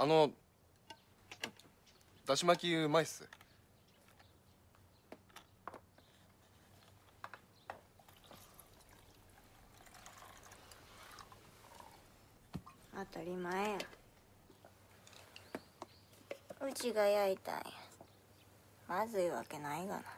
あのだし巻きうまいっす。当たり前や。うちが焼いたんや。まずいわけないがな。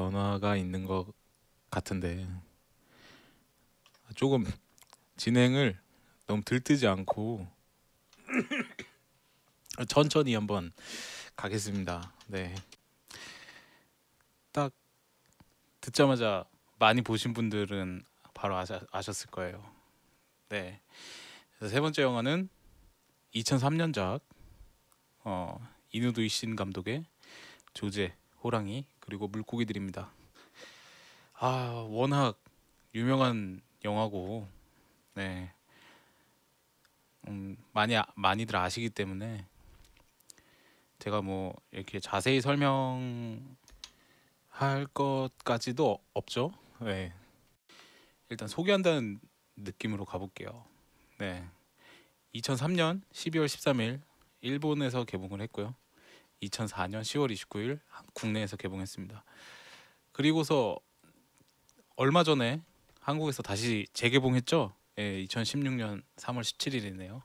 변화가 있는 것 같은데 조금 진행을 너무 들뜨지 않고 천천히 한번 가겠습니다. 네. 딱 듣자마자 많이 보신 분들은 바로 아셔, 아셨을 거예요. 네. 세 번째 영화는 2003년작 어, 이누도 이신 감독의 조제, 호랑이 그리고 물고기들입니다. 아 워낙 유명한 영화고 네. 음, 많이 아- 많이들 아시기 때문에 제가 뭐 이렇게 자세히 설명 할 것까지도 없죠. 네. 일단 소개한다는 느낌으로 가볼게요. 네. 2003년 12월 13일 일본에서 개봉을 했고요. 2004년 10월 29일 국내에서 개봉했습니다. 그리고서 얼마 전에 한국에서 다시 재개봉했죠. 예, 2016년 3월 17일이네요.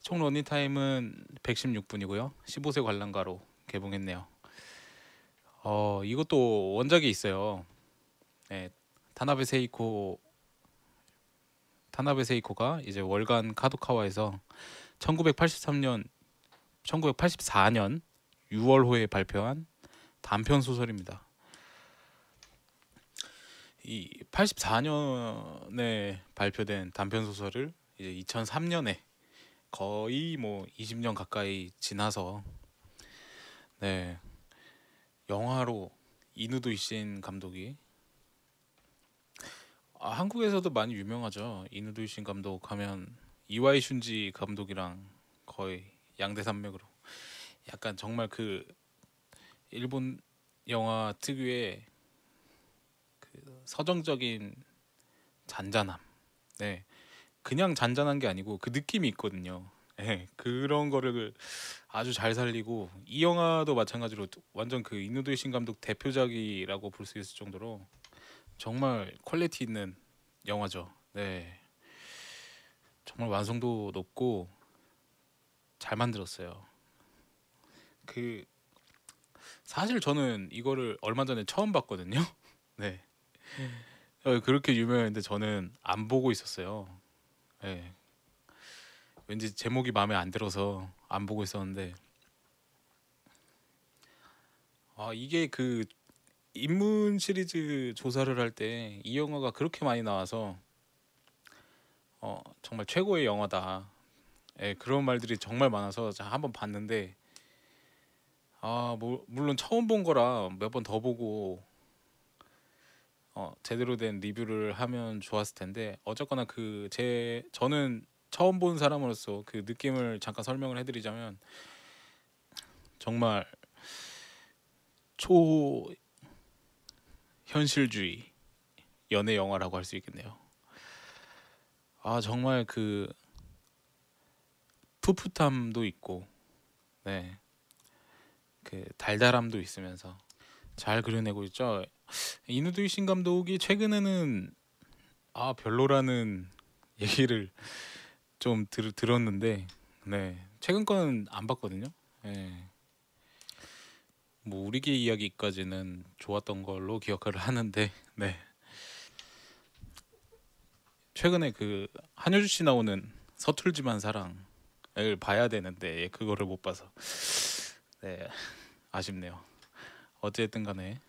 총 러닝 타임은 116분이고요. 15세 관람가로 개봉했네요. 어 이것도 원작이 있어요. 네, 타나베 세이코 타나베 세이코가 이제 월간 카도카와에서 1983년 1984년 6월호에 발표한 단편 소설입니다. 이 84년에 발표된 단편 소설을 이제 2003년에 거의 뭐 20년 가까이 지나서 네 영화로 이누도 이신 감독이 아, 한국에서도 많이 유명하죠. 이누도 이신 감독 하면 이와이 슌지 감독이랑 거의 양대 산맥으로 약간 정말 그 일본 영화 특유의 그 서정적인 잔잔함. 네. 그냥 잔잔한 게 아니고 그 느낌이 있거든요. 네, 그런 거를 아주 잘 살리고 이 영화도 마찬가지로 완전 그 이누도 이신 감독 대표작이라고 볼 수 있을 정도로 정말 퀄리티 있는 영화죠. 네. 정말 완성도 높고 잘 만들었어요. 그 사실 저는 이거를 얼마 전에 처음 봤거든요. 네. 어, 그렇게 유명했는데 저는 안 보고 있었어요. 네. 왠지 제목이 마음에 안 들어서 안 보고 있었는데 아 이게 그 인문 시리즈 조사를 할 때 이 영화가 그렇게 많이 나와서 어 정말 최고의 영화다. 예, 그런 말들이 정말 많아서 자 한번 봤는데 아 뭐, 물론 처음 본 거라 몇 번 더 보고 어 제대로 된 리뷰를 하면 좋았을 텐데 어쨌거나 그 제 저는 처음 본 사람으로서 그 느낌을 잠깐 설명을 해드리자면 정말 초 현실주의 연애 영화라고 할 수 있겠네요. 아 정말 그 풋풋함도 있고, 네, 그 달달함도 있으면서 잘 그려내고 있죠. 이누두이 신 감독이 최근에는 아 별로라는 얘기를 좀 들, 들었는데, 네, 최근 거는 안 봤거든요. 네. 뭐 우리의 이야기까지는 좋았던 걸로 기억을 하는데 네 최근에 그 한효주 씨 나오는 서툴지만 사랑 을 봐야 되는데 그거를 못 봐서. 네 아쉽네요. 어쨌든 간에.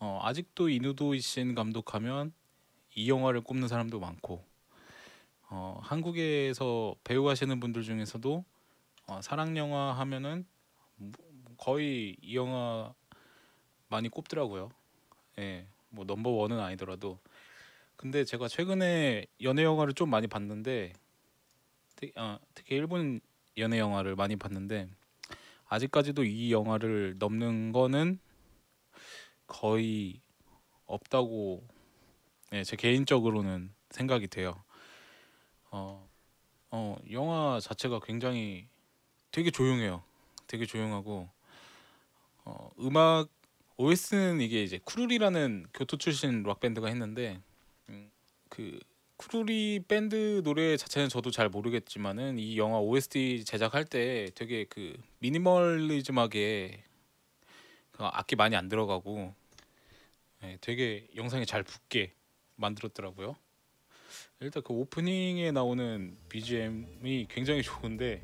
어, 아직도 이누도 이신 감독하면 이 영화를 꼽는 사람도 많고 어, 한국에서 배우 하시는 분들 중에서도 어, 사랑 영화 하면은 뭐- 거의 이 영화 많이 꼽더라고요. 예, 뭐 넘버 원은 아니더라도. 근데 제가 최근에 연애 영화를 좀 많이 봤는데 특, 어, 특히 일본 연애 영화를 많이 봤는데 아직까지도 이 영화를 넘는 거는 거의 없다고 네, 제 개인적으로는 생각이 돼요. 어, 어, 영화 자체가 굉장히 되게 조용해요. 되게 조용하고 어, 음악 OS는 이게 이제 쿠루리라는 교토 출신 락 밴드가 했는데 음, 그 쿠루리 밴드 노래 자체는 저도 잘 모르겠지만은 이 영화 OST 제작할 때 되게 그 미니멀리즘하게 그 악기 많이 안 들어가고 네, 되게 영상에 잘 붙게 만들었더라고요. 일단 그 오프닝에 나오는 BGM이 굉장히 좋은데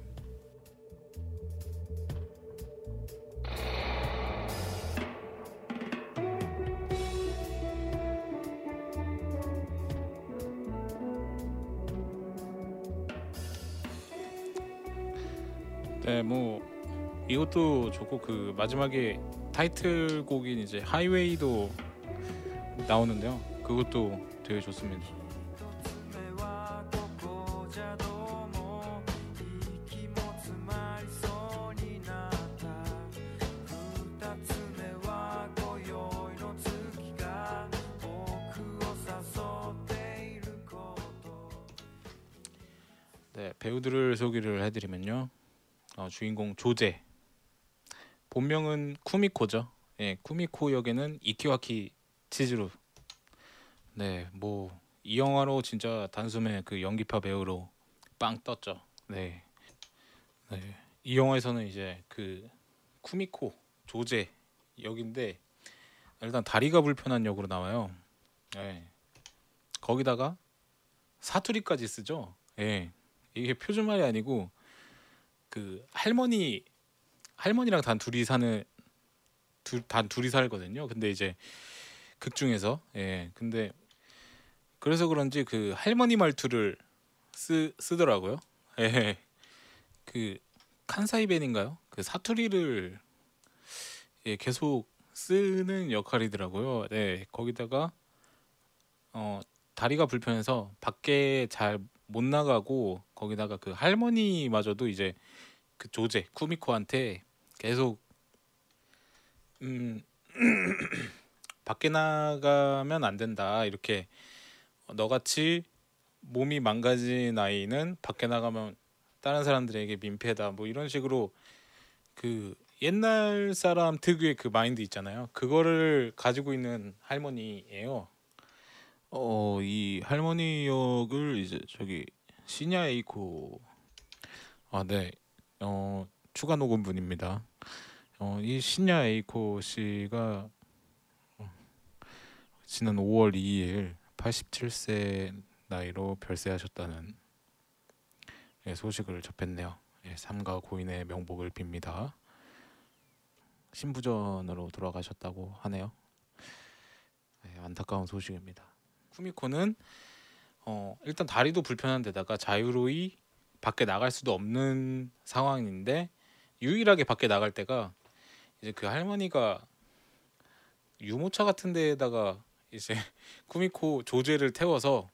네, 뭐 이것도 좋고 그 마지막에 타이틀곡인 이제 하이웨이도 나오는데요. 그것도 되게 좋습니다. 조제. 본명은 쿠미코죠. 예, 쿠미코 역에는 이키와키 치즈루. 네, 뭐 이 영화로 진짜 단숨에 그 연기파 배우로 빵 떴죠. 네, 네. 이 영화에서는 이제 그 쿠미코 조제 역인데 일단 다리가 불편한 역으로 나와요. 네. 거기다가 사투리까지 쓰죠. 예. 이게 표준말이 아니고 그 할머니 할머니랑 단 둘이 사는 둘, 단 둘이 살거든요. 근데 이제 극 중에서 예. 근데 그래서 그런지 그 할머니 말투를 쓰 쓰더라고요. 예. 그 칸사이벤인가요? 그 사투리를 예, 계속 쓰는 역할이더라고요. 네. 거기다가 어 다리가 불편해서 밖에 잘 못 나가고 거기다가 그 할머니마저도 이제 그 조제 쿠미코한테 계속 음 밖에 나가면 안 된다 이렇게 너같이 몸이 망가진 아이는 밖에 나가면 다른 사람들에게 민폐다 뭐 이런 식으로 그 옛날 사람 특유의 그 마인드 있잖아요. 그거를 가지고 있는 할머니예요 어, 이 할머니 역을 이제 저기 시냐 에이코 아, 네. 어, 추가 녹음 분입니다. 어, 이 시냐 에이코 씨가 어, 지난 5월 2일 87세 나이로 별세하셨다는 예, 소식을 접했네요. 예, 삼가 고인의 명복을 빕니다. 신부전으로 돌아가셨다고 하네요. 예, 안타까운 소식입니다. 쿠미코는 어, 일단 다리도 불편한 데다가 자유로이 밖에 나갈 수도 없는 상황인데 유일하게 밖에 나갈 때가 이제 그 할머니가 유모차 같은 데에다가 이제 쿠미코 조제를 태워서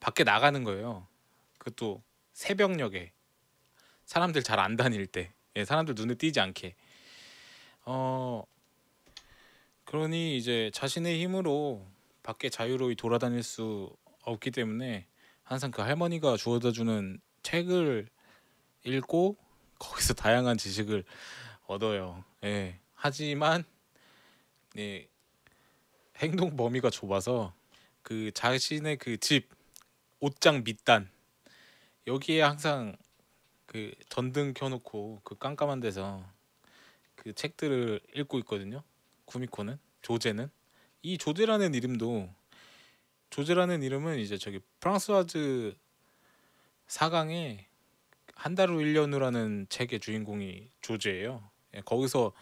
밖에 나가는 거예요. 그것도 새벽녘에 사람들 잘 안 다닐 때, 예, 사람들 눈에 띄지 않게. 어 그러니 이제 자신의 힘으로 밖에 자유로이 돌아다닐 수 없기 때문에 항상 그 할머니가 주워다 주는 책을 읽고 거기서 다양한 지식을 얻어요. 예. 하지만 예, 행동 범위가 좁아서 그 자신의 그 집 옷장 밑단 여기에 항상 그 전등 켜놓고 그 깜깜한 데서 그 책들을 읽고 있거든요. 구미코는 조제는 이 조제라는 이름도 조제라는 이름은 이제 저기 프랑스와즈 사강의 한 달후 1년 후라는 책의 주인공이 조제예요. 예, 거기서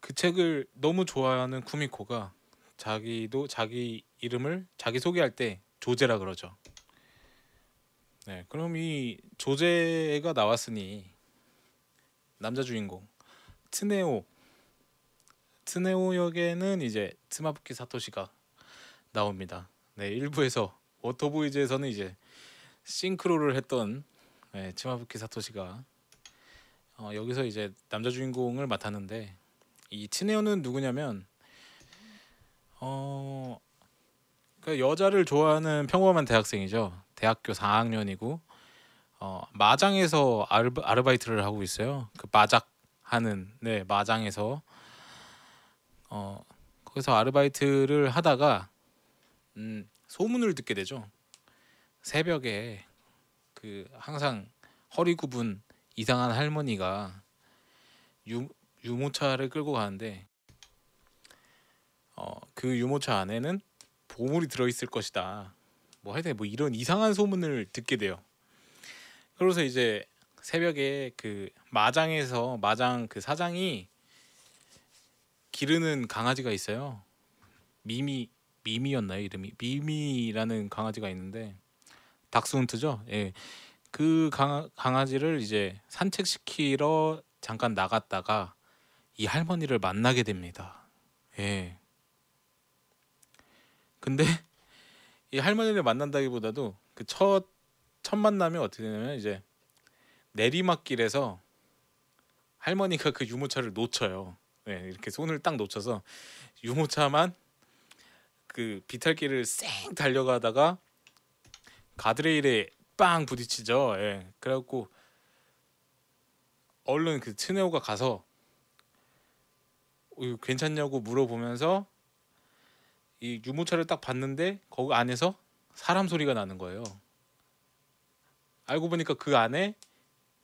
그 책을 너무 좋아하는 쿠미코가 자기도 자기 이름을 자기 소개할 때 조제라 그러죠. 네, 그럼 이 조제가 나왔으니 남자 주인공 츠네오 츠네오 역에는 이제 츠마부키 사토시가 나옵니다. 네, 일부에서 워터보이즈에서는 이제 싱크로를 했던 네, 츠마부키 사토시가 어, 여기서 이제 남자 주인공을 맡았는데 이 츠네오는 누구냐면 어그 여자를 좋아하는 평범한 대학생이죠. 대학교 4학년이고 어, 마장에서 아르바, 아르바이트를 하고 있어요. 그 마작 하는 네 마장에서 어 거기서 아르바이트를 하다가 음, 소문을 듣게 되죠. 새벽에 그 항상 허리 굽은 이상한 할머니가 유, 유모차를 끌고 가는데 어, 그 유모차 안에는 보물이 들어 있을 것이다. 뭐 하여튼 뭐 이런 이상한 소문을 듣게 돼요. 그래서 이제 새벽에 그 마장에서 마장 그 사장이 기르는 강아지가 있어요. 미미 미미였나요 이름이 미미라는 강아지가 있는데 닥스훈트죠. 예. 그 강, 강아지를 이제 산책시키러 잠깐 나갔다가 이 할머니를 만나게 됩니다. 예. 근데 이 할머니를 만난다기보다도 그 첫 첫 만남이 어떻게 되냐면 이제 내리막길에서 할머니가 그 유모차를 놓쳐요. 네, 이렇게 손을 딱 놓쳐서 유모차만 그 비탈길을 쌩 달려가다가 가드레일에 빵 부딪히죠. 예. 그래갖고 얼른 그 트네오가 가서 괜찮냐고 물어보면서 이 유모차를 딱 봤는데 거기 안에서 사람 소리가 나는 거예요. 알고 보니까 그 안에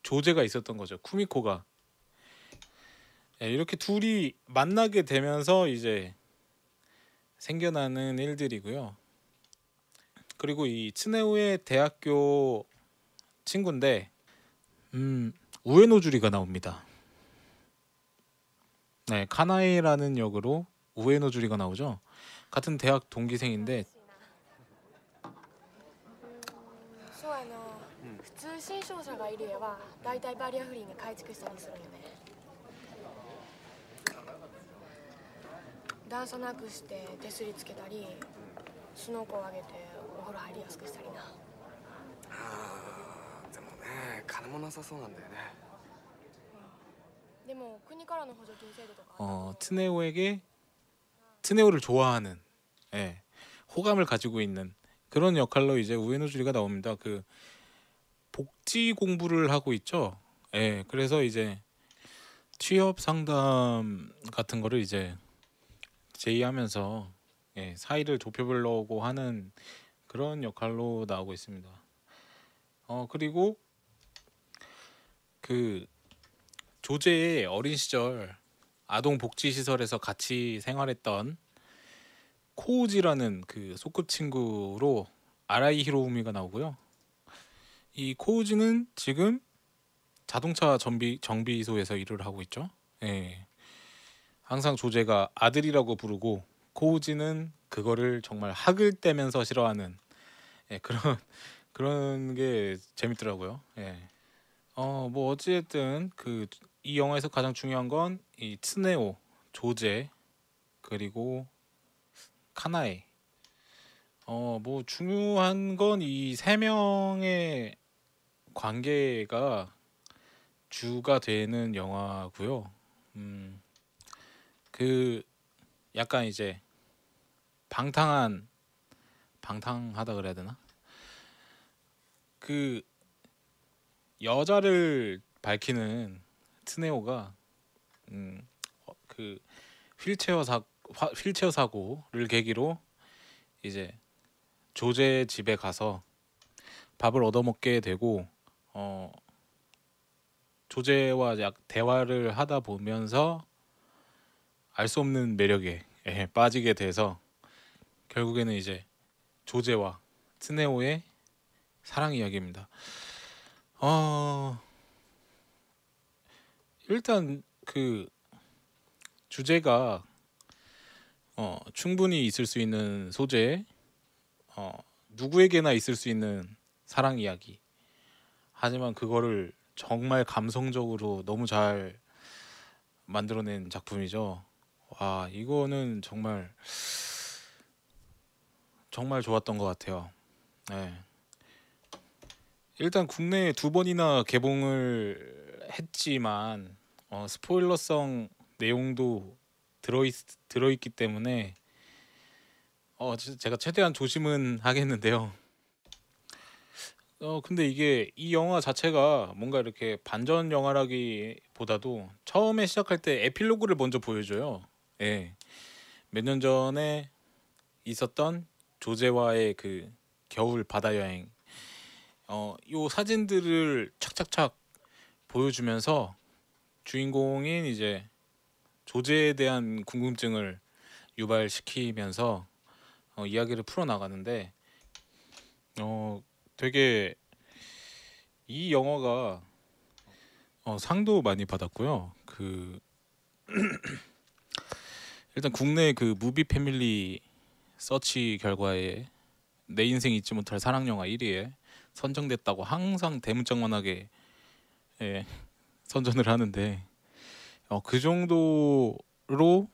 조제가 있었던 거죠. 쿠미코가. 예, 이렇게 둘이 만나게 되면서 이제 생겨나는 일들이고요. 그리고 이 츠네우의 대학교 친구인데 음, 우에노주리가 나옵니다. 네, 카나에라는 역으로 우에노주리가 나오죠. 같은 대학 동기생인데 そ段差なくして手すりつけたりスノーコを上げてお風呂入りやすくしたりなあーでもね金もなさそうなんだよねでも国からの補助金制度とか 어, 트네오에게 트네오를 좋아하는 예, 호감을 가지고 있는 그런 역할로 이제 우에노주리가 나옵니다. 그 복지 공부를 하고 있죠. 예, 그래서 이제 취업 상담 같은 거를 이제 제의하면서 예, 사이를 좁혀보려고 하는 그런 역할로 나오고 있습니다. 어 그리고 그 조제의 어린 시절 아동 복지 시설에서 같이 생활했던 코우지라는 그 소꿉 친구로 아라이 히로우미가 나오고요. 이 코우지는 지금 자동차 정비 정비소에서 일을 하고 있죠. 예. 항상 조제가 아들이라고 부르고 코우지는 그거를 정말 학을 떼면서 싫어하는 예, 그런 그런 게 재밌더라고요. 예. 어, 뭐 어찌됐든 그 이 영화에서 가장 중요한 건 이 트네오, 조제 그리고 카나에. 어, 뭐 중요한 건 이 세 명의 관계가 주가 되는 영화고요. 음. 그 약간 이제 방탕한 방탕하다 그래야 되나? 그 여자를 밝히는 트네오가 음, 어, 그 휠체어 사 화- 휠체어 사고를 계기로 이제 조제 집에 가서 밥을 얻어먹게 되고 어 조제와 약 대화를 하다 보면서 알 수 없는 매력에 예, 빠지게 돼서 결국에는 이제 조제와 트네오의 사랑 이야기입니다. 어 일단 그 주제가 어, 충분히 있을 수 있는 소재, 어, 누구에게나 있을 수 있는 사랑 이야기. 하지만 그거를 정말 감성적으로 너무 잘 만들어낸 작품이죠. 와, 이거는 정말 정말 좋았던 것 같아요. 네. 일단 국내에 두 번이나 개봉을 했지만 어, 스포일러성 내용도 들어있 들어있기 때문에 어 제- 제가 최대한 조심은 하겠는데요. 어 근데 이게 이 영화 자체가 뭔가 이렇게 반전 영화라기보다도 처음에 시작할 때 에필로그를 먼저 보여줘요. 예. 몇 년 전에 있었던 조제와의 그 겨울 바다 여행 어, 요 사진들을 착착착 보여주면서 주인공인 이제 조제에 대한 궁금증을 유발시키면서 어, 이야기를 풀어 나가는데 어 되게 이 영화가 어, 상도 많이 받았고요. 그 일단 국내 그 무비 패밀리 서치 결과에 내 인생 잊지 못할 사랑 영화 1위에 선정됐다고 항상 대문짝만하게 예, 선전을 하는데 어, 그 정도로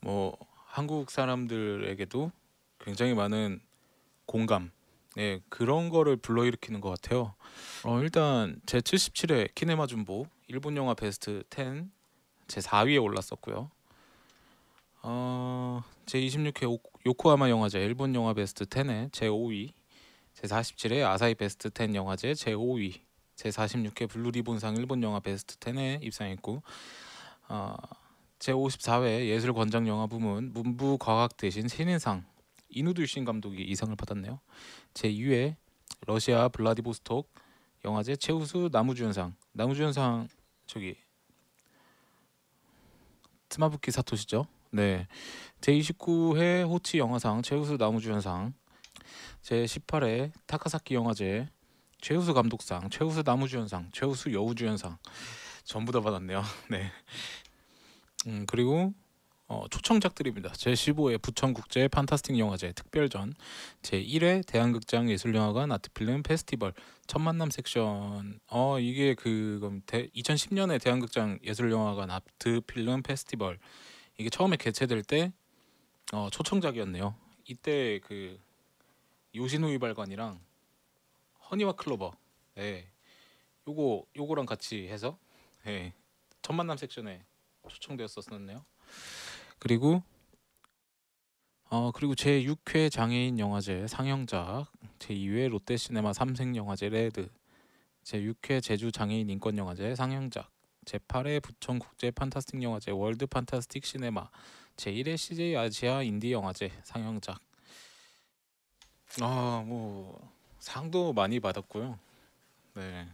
뭐 한국 사람들에게도 굉장히 많은 공감 예, 그런 거를 불러일으키는 것 같아요. 어, 일단 제 77회 키네마 준보 일본 영화 베스트 10 제 4위에 올랐었고요. 어, 제 26회 요코하마 영화제 일본 영화 베스트 10에 제 5위 제 47회 아사히 베스트 10 영화제 제 5위 제 46회 블루리본상 일본 영화 베스트 10에 입상했고 어, 제 54회 예술 권장 영화 부문 문부 과학 대신 신인상 이누두신 감독이 이상을 받았네요. 제 2회 러시아 블라디보스톡 영화제 최우수 나무주연상 나무주연상 저기 트마부키 사토시죠. 네. 제 29회 호치 영화상 최우수 나무주연상 제 18회 타카사키 영화제 최우수 감독상, 최우수 나무주연상, 최우수 여우주연상 전부 다 받았네요. 네. 음 그리고 어, 초청작들입니다. 제 15회 부천국제 판타스틱 영화제 특별전, 제 1회 대한극장 예술영화관 아트필름 페스티벌 첫 만남 섹션. 어 이게 그 그럼 대, 2010년에 대한극장 예술영화관 아트필름 페스티벌 이게 처음에 개최될 때 어, 초청작이었네요. 이때 그 요신우 이발관이랑 허니와 클로버, 예, 요거 요거랑 같이 해서 예, 첫 만남 섹션에 초청되었었었네요. 그리고 어 그리고 제 6회 장애인 영화제 상영작, 제 2회 롯데시네마 삼색 영화제 Red, 제 6회 제주 장애인 인권 영화제 상영작, 제 8회 부천 국제 판타스틱 영화제 World Fantastic Cinema, 제 1회 CJ 아시아 인디 영화제 상영작. 아 뭐 상도 많이 받았고요. 네.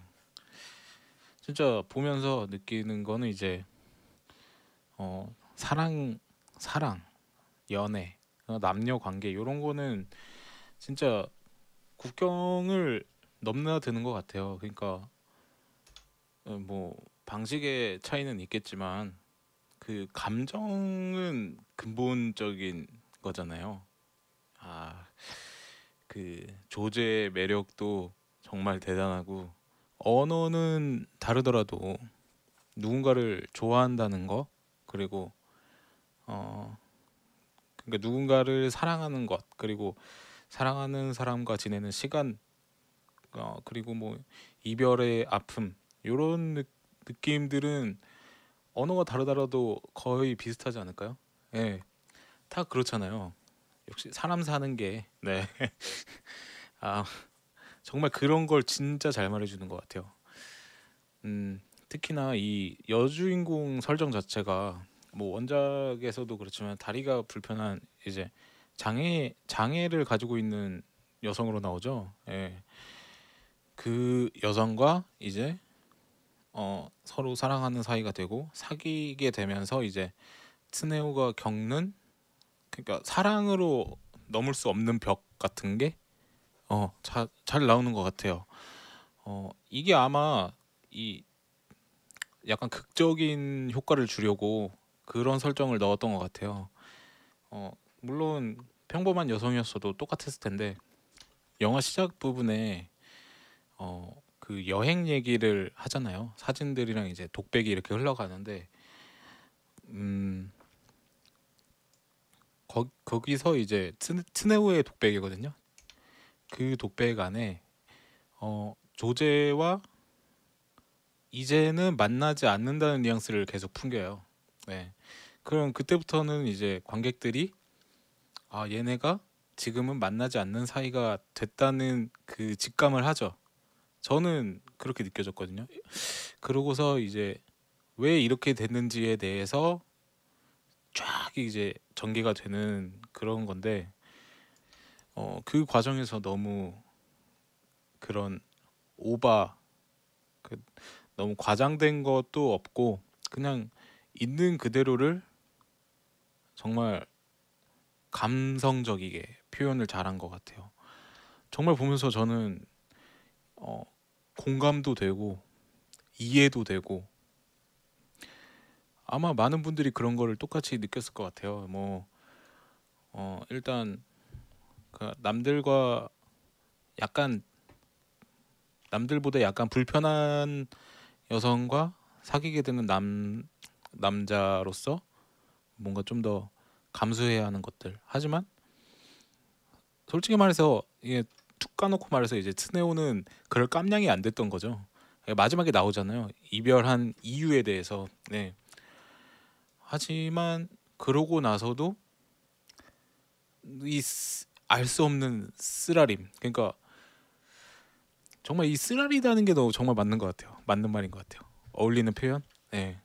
진짜 보면서 느끼는 거는 이제 어 사랑 사랑 연애 어, 남녀 관계 이런 거는 진짜 국경을 넘나드는 것 같아요. 그러니까 어, 뭐 방식의 차이는 있겠지만 그 감정은 근본적인 거잖아요. 아, 그 조제의 매력도 정말 대단하고 언어는 다르더라도 누군가를 좋아한다는 거 그리고 어 그러니까 누군가를 사랑하는 것 그리고 사랑하는 사람과 지내는 시간 어 그리고 뭐 이별의 아픔 이런 느, 느낌들은 언어가 다르더라도 거의 비슷하지 않을까요? 예, 다 그렇잖아요. 역시 사람 사는 게 네. 아 정말 그런 걸 진짜 잘 말해 주는 것 같아요. 음 특히나 이 여주인공 설정 자체가 뭐 원작에서도 그렇지만 다리가 불편한 이제 장애 장애를 가지고 있는 여성으로 나오죠. 예. 그 여성과 이제 어 서로 사랑하는 사이가 되고 사귀게 되면서 이제 스네오가 겪는 그러니까 사랑으로 넘을 수 없는 벽 같은 게 어, 자, 잘 나오는 것 같아요. 어, 이게 아마 이 약간 극적인 효과를 주려고 그런 설정을 넣었던 것 같아요. 어 물론 평범한 여성이었어도 똑같았을 텐데 영화 시작 부분에 어 그 여행 얘기를 하잖아요. 사진들이랑 이제 독백이 이렇게 흘러가는데 음 거, 거기서 이제 츠, 트네우의 독백이거든요. 그 독백 안에 어 조제와 이제는 만나지 않는다는 뉘앙스를 계속 풍겨요. 네. 그럼 그때부터는 이제 관객들이 아 얘네가 지금은 만나지 않는 사이가 됐다는 그 직감을 하죠. 저는 그렇게 느껴졌거든요. 그러고서 이제 왜 이렇게 됐는지에 대해서 쫙 이제 전개가 되는 그런 건데 어 그 과정에서 너무 그런 오바 그 너무 과장된 것도 없고 그냥 있는 그대로를 정말 감성적이게 표현을 잘한 것 같아요. 정말 보면서 저는 어, 공감도 되고 이해도 되고 아마 많은 분들이 그런 거를 똑같이 느꼈을 것 같아요. 뭐 어, 일단 그 남들과 약간 남들보다 약간 불편한 여성과 사귀게 되는 남 남자로서 뭔가 좀 더 감수해야 하는 것들. 하지만 솔직히 말해서 이게 툭 까놓고 말해서 이제 트네오는 그럴 깜냥이 안 됐던 거죠. 마지막에 나오잖아요. 이별한 이유에 대해서. 네. 하지만 그러고 나서도 이 알 수 없는 쓰라림. 그러니까 정말 이 쓰라리다는 게 너무 정말 맞는 것 같아요. 맞는 말인 것 같아요. 어울리는 표현. 네.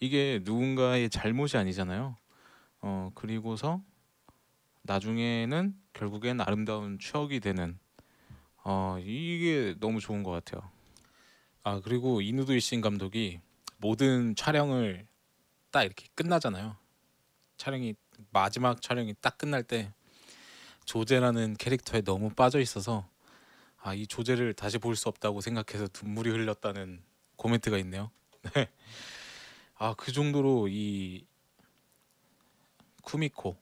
이게 누군가의 잘못이 아니잖아요. 어 그리고서 나중에는 결국엔 아름다운 추억이 되는 어 이게 너무 좋은 것 같아요. 아 그리고 이누도 이신 감독이 모든 촬영을 딱 이렇게 끝나잖아요. 촬영이 마지막 촬영이 딱 끝날 때 조제라는 캐릭터에 너무 빠져 있어서 아 이 조제를 다시 볼 수 없다고 생각해서 눈물이 흘렸다는 코멘트가 있네요. 네. 아그 정도로 이 쿠미코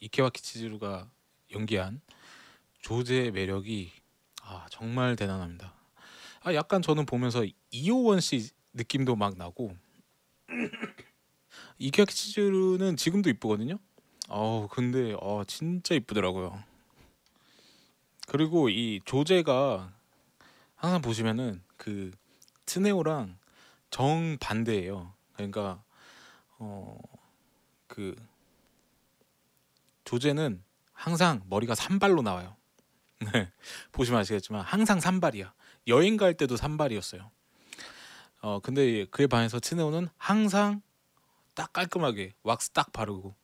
이케와 키 치즈루가 연기한 조제의 매력이 아 정말 대단합니다. 아 약간 저는 보면서 이호원 씨 느낌도 막 나고 이케와 키치즈루는 지금도 이쁘거든요. 어 근데 어 진짜 이쁘더라고요. 그리고 이 조제가 항상 보시면은 그 트네오랑 정 반대예요. 그러니까 어 그 조제는 항상 머리가 산발로 나와요. 네. 보시면 아시겠지만 항상 산발이야. 여행 갈 때도 산발이었어요. 어 근데 그에 반해서 트네오는 항상 딱 깔끔하게 왁스 딱 바르고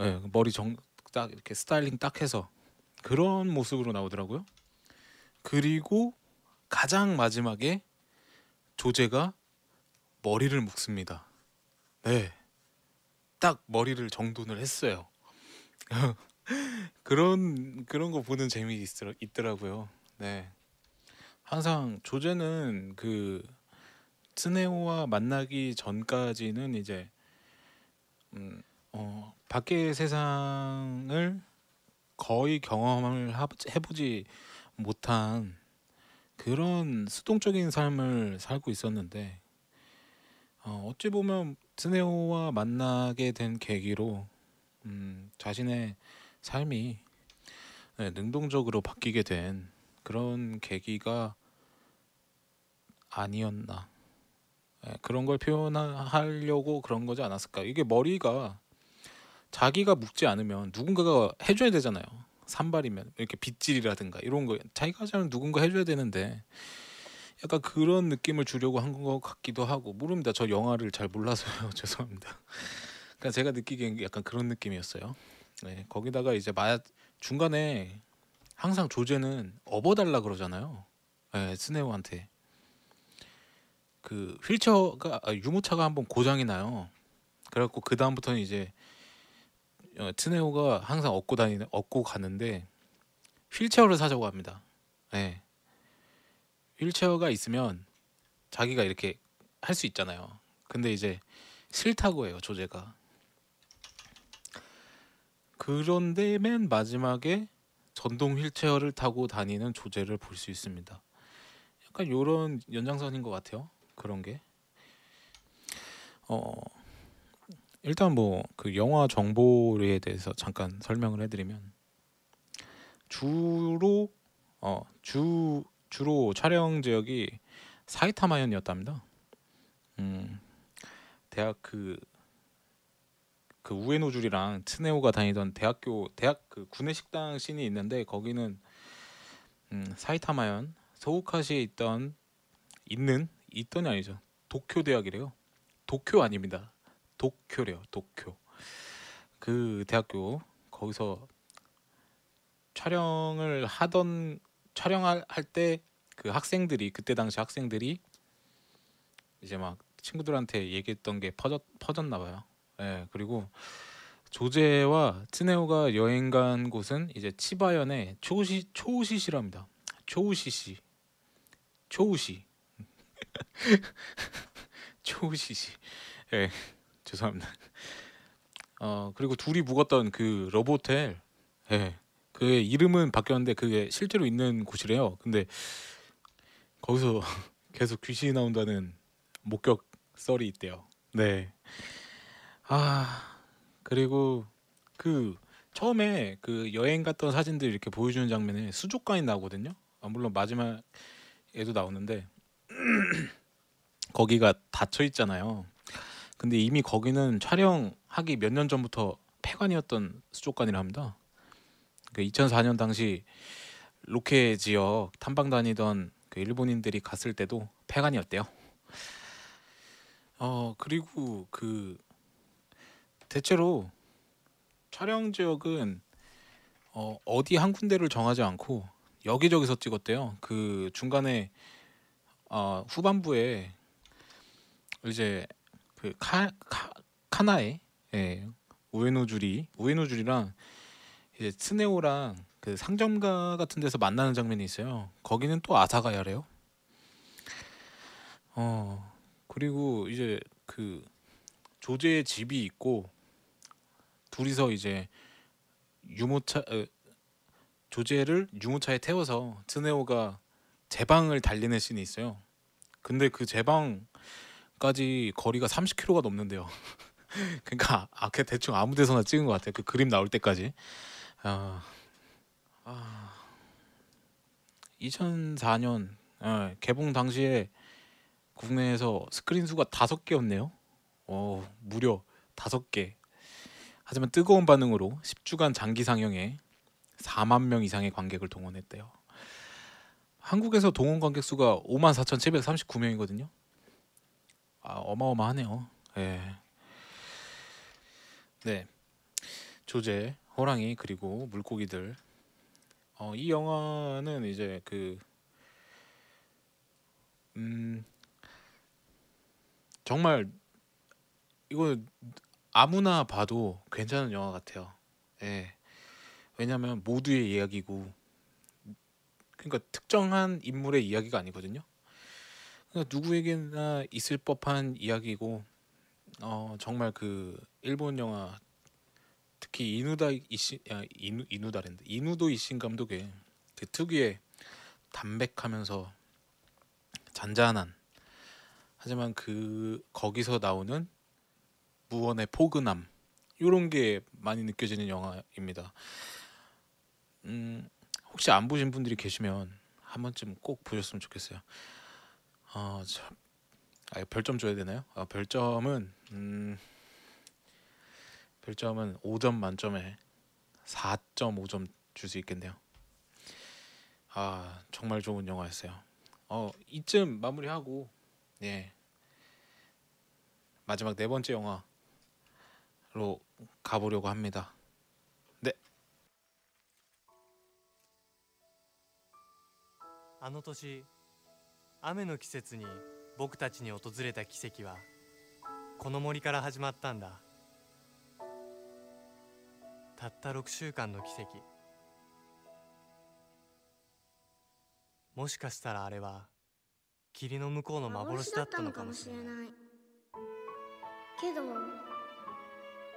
예, 머리 정 딱 이렇게 스타일링 딱 해서 그런 모습으로 나오더라고요. 그리고 가장 마지막에 조제가 머리를 묶습니다. 네. 딱 머리를 정돈을 했어요. 그런 그런 거 보는 재미 있더라, 있더라고요. 네. 항상 조제는 그 스네오와 만나기 전까지는 이제 음, 어, 밖의 세상을 거의 경험을 하- 해보지 못한 그런 수동적인 삶을 살고 있었는데 어, 어찌 보면 스네오와 만나게 된 계기로 음, 자신의 삶이 네, 능동적으로 바뀌게 된 그런 계기가 아니었나. 네, 그런 걸 표현하려고 그런 거지 않았을까. 이게 머리가 자기가 묶지 않으면 누군가가 해줘야 되잖아요. 산발이면 이렇게 빗질이라든가 이런 거. 자기가 하자면 누군가 해줘야 되는데 약간 그런 느낌을 주려고 한 것 같기도 하고. 모릅니다. 저 영화를 잘 몰라서요. 죄송합니다. 그러니까 제가 느끼기엔 약간 그런 느낌이었어요 네, 거기다가 이제 마 중간에 항상 조제는 업어달라 그러잖아요 네, 스네오한테 그 휠체어가 아, 유모차가 한번 고장이 나요 그래갖고 그 다음부터는 이제 어, 트네오가 항상 업고 다니는 업고 가는데 휠체어를 사자고 합니다. 네. 휠체어가 있으면 자기가 이렇게 할 수 있잖아요. 근데 이제 싫다고 해요 조제가. 그런데 맨 마지막에 전동 휠체어를 타고 다니는 조제를 볼 수 있습니다. 약간 요런 연장선인 것 같아요. 그런 게. 어 일단 뭐 그 영화 정보에 대해서 잠깐 설명을 해드리면 주로 어 주 주로 촬영 지역이 사이타마현이었답니다. 음 대학 그 그 우에노줄이랑 트네오가 다니던 대학교 대학 그 구내 식당 씬이 있는데 거기는 음, 사이타마현 소우카시에 있던 있는 있던이 아니죠. 도쿄 대학이래요. 도쿄 아닙니다. 도쿄래요. 도쿄. 그 대학교. 거기서 촬영을 하던 촬영할 때 그 학생들이 그때 당시 학생들이 이제 막 친구들한테 얘기했던 게 퍼졌 퍼졌나 봐요. 예 그리고 조제와 트네오가 여행 간 곳은 이제 치바현의 초시 초우시시랍니다. 초우시시 초우시 초우시시 예 죄송합니다. 어 그리고 둘이 묵었던 그 러브호텔 예 그의 이름은 바뀌었는데 그게 실제로 있는 곳이래요. 근데 거기서 계속 귀신이 나온다는 목격 썰이 있대요. 네. 아 그리고 그 처음에 그 여행 갔던 사진들 이렇게 보여주는 장면에 수족관이 나오거든요. 아, 물론 마지막 에도 나오는데 거기가 닫혀 있잖아요. 근데 이미 거기는 촬영하기 몇 년 전부터 폐관이었던 수족관이라 합니다. 그 2004년 당시 로케 지역 탐방 다니던 그 일본인들이 갔을 때도 폐관이었대요. 어 그리고 그 대체로 촬영 지역은 어, 어디 한 군데를 정하지 않고 여기저기서 찍었대요. 그 중간에 어, 후반부에 이제 그 카, 카 카나에 예, 우에노주리 우에노주리랑 이제 스네오랑 그 상점가 같은 데서 만나는 장면이 있어요. 거기는 또 아사가야래요. 어 그리고 이제 그 조제의 집이 있고 둘이서 이제 유모차 어, 조제를 유모차에 태워서 트네오가 제 방을 달리는 씬이 있어요. 근데 그 제 방까지 거리가 30km가 넘는데요. 그러니까 아, 그냥 대충 아무 데서나 찍은 것 같아요. 그 그림 나올 때까지. 아, 아 2004년 예, 개봉 당시에 국내에서 스크린 수가 다섯 개였네요. 어, 무려 다섯 개. 하지만 뜨거운 반응으로 10주간 장기 상영에 4만 명 이상의 관객을 동원했대요. 한국에서 동원 관객 수가 5만 4,739명이거든요. 아, 어마어마하네요. 예. 네. 조제, 호랑이 그리고 물고기들. 어, 이 영화는 이제 그 음, 정말 이거 아무나 봐도 괜찮은 영화 같아요. 예. 왜냐하면 모두의 이야기고, 그러니까 특정한 인물의 이야기가 아니거든요. 그러니까 누구에게나 있을 법한 이야기고, 어 정말 그 일본 영화 특히 이누다 이시 야 이누 이누다랜드 이누도 이신 감독의 그 특유의 담백하면서 잔잔한 하지만 그 거기서 나오는 무언의 포근함 이런 게 많이 느껴지는 영화입니다. 음, 혹시 안 보신 분들이 계시면 한 번쯤 꼭 보셨으면 좋겠어요. 어, 저, 아, 별점 줘야 되나요? 아, 별점은 음, 별점은 5점 만점에 4.5점 줄 수 있겠네요. 아 정말 좋은 영화였어요. 어 이쯤 마무리하고 예 마지막 네 번째 영화 로 가보려고 합니다. 네 あの年雨の季節に僕たちに訪れた奇跡はこの森から始まったんだたった6週間の奇跡もしかしたらあれは霧の向こうの幻だったのかもしれないい けど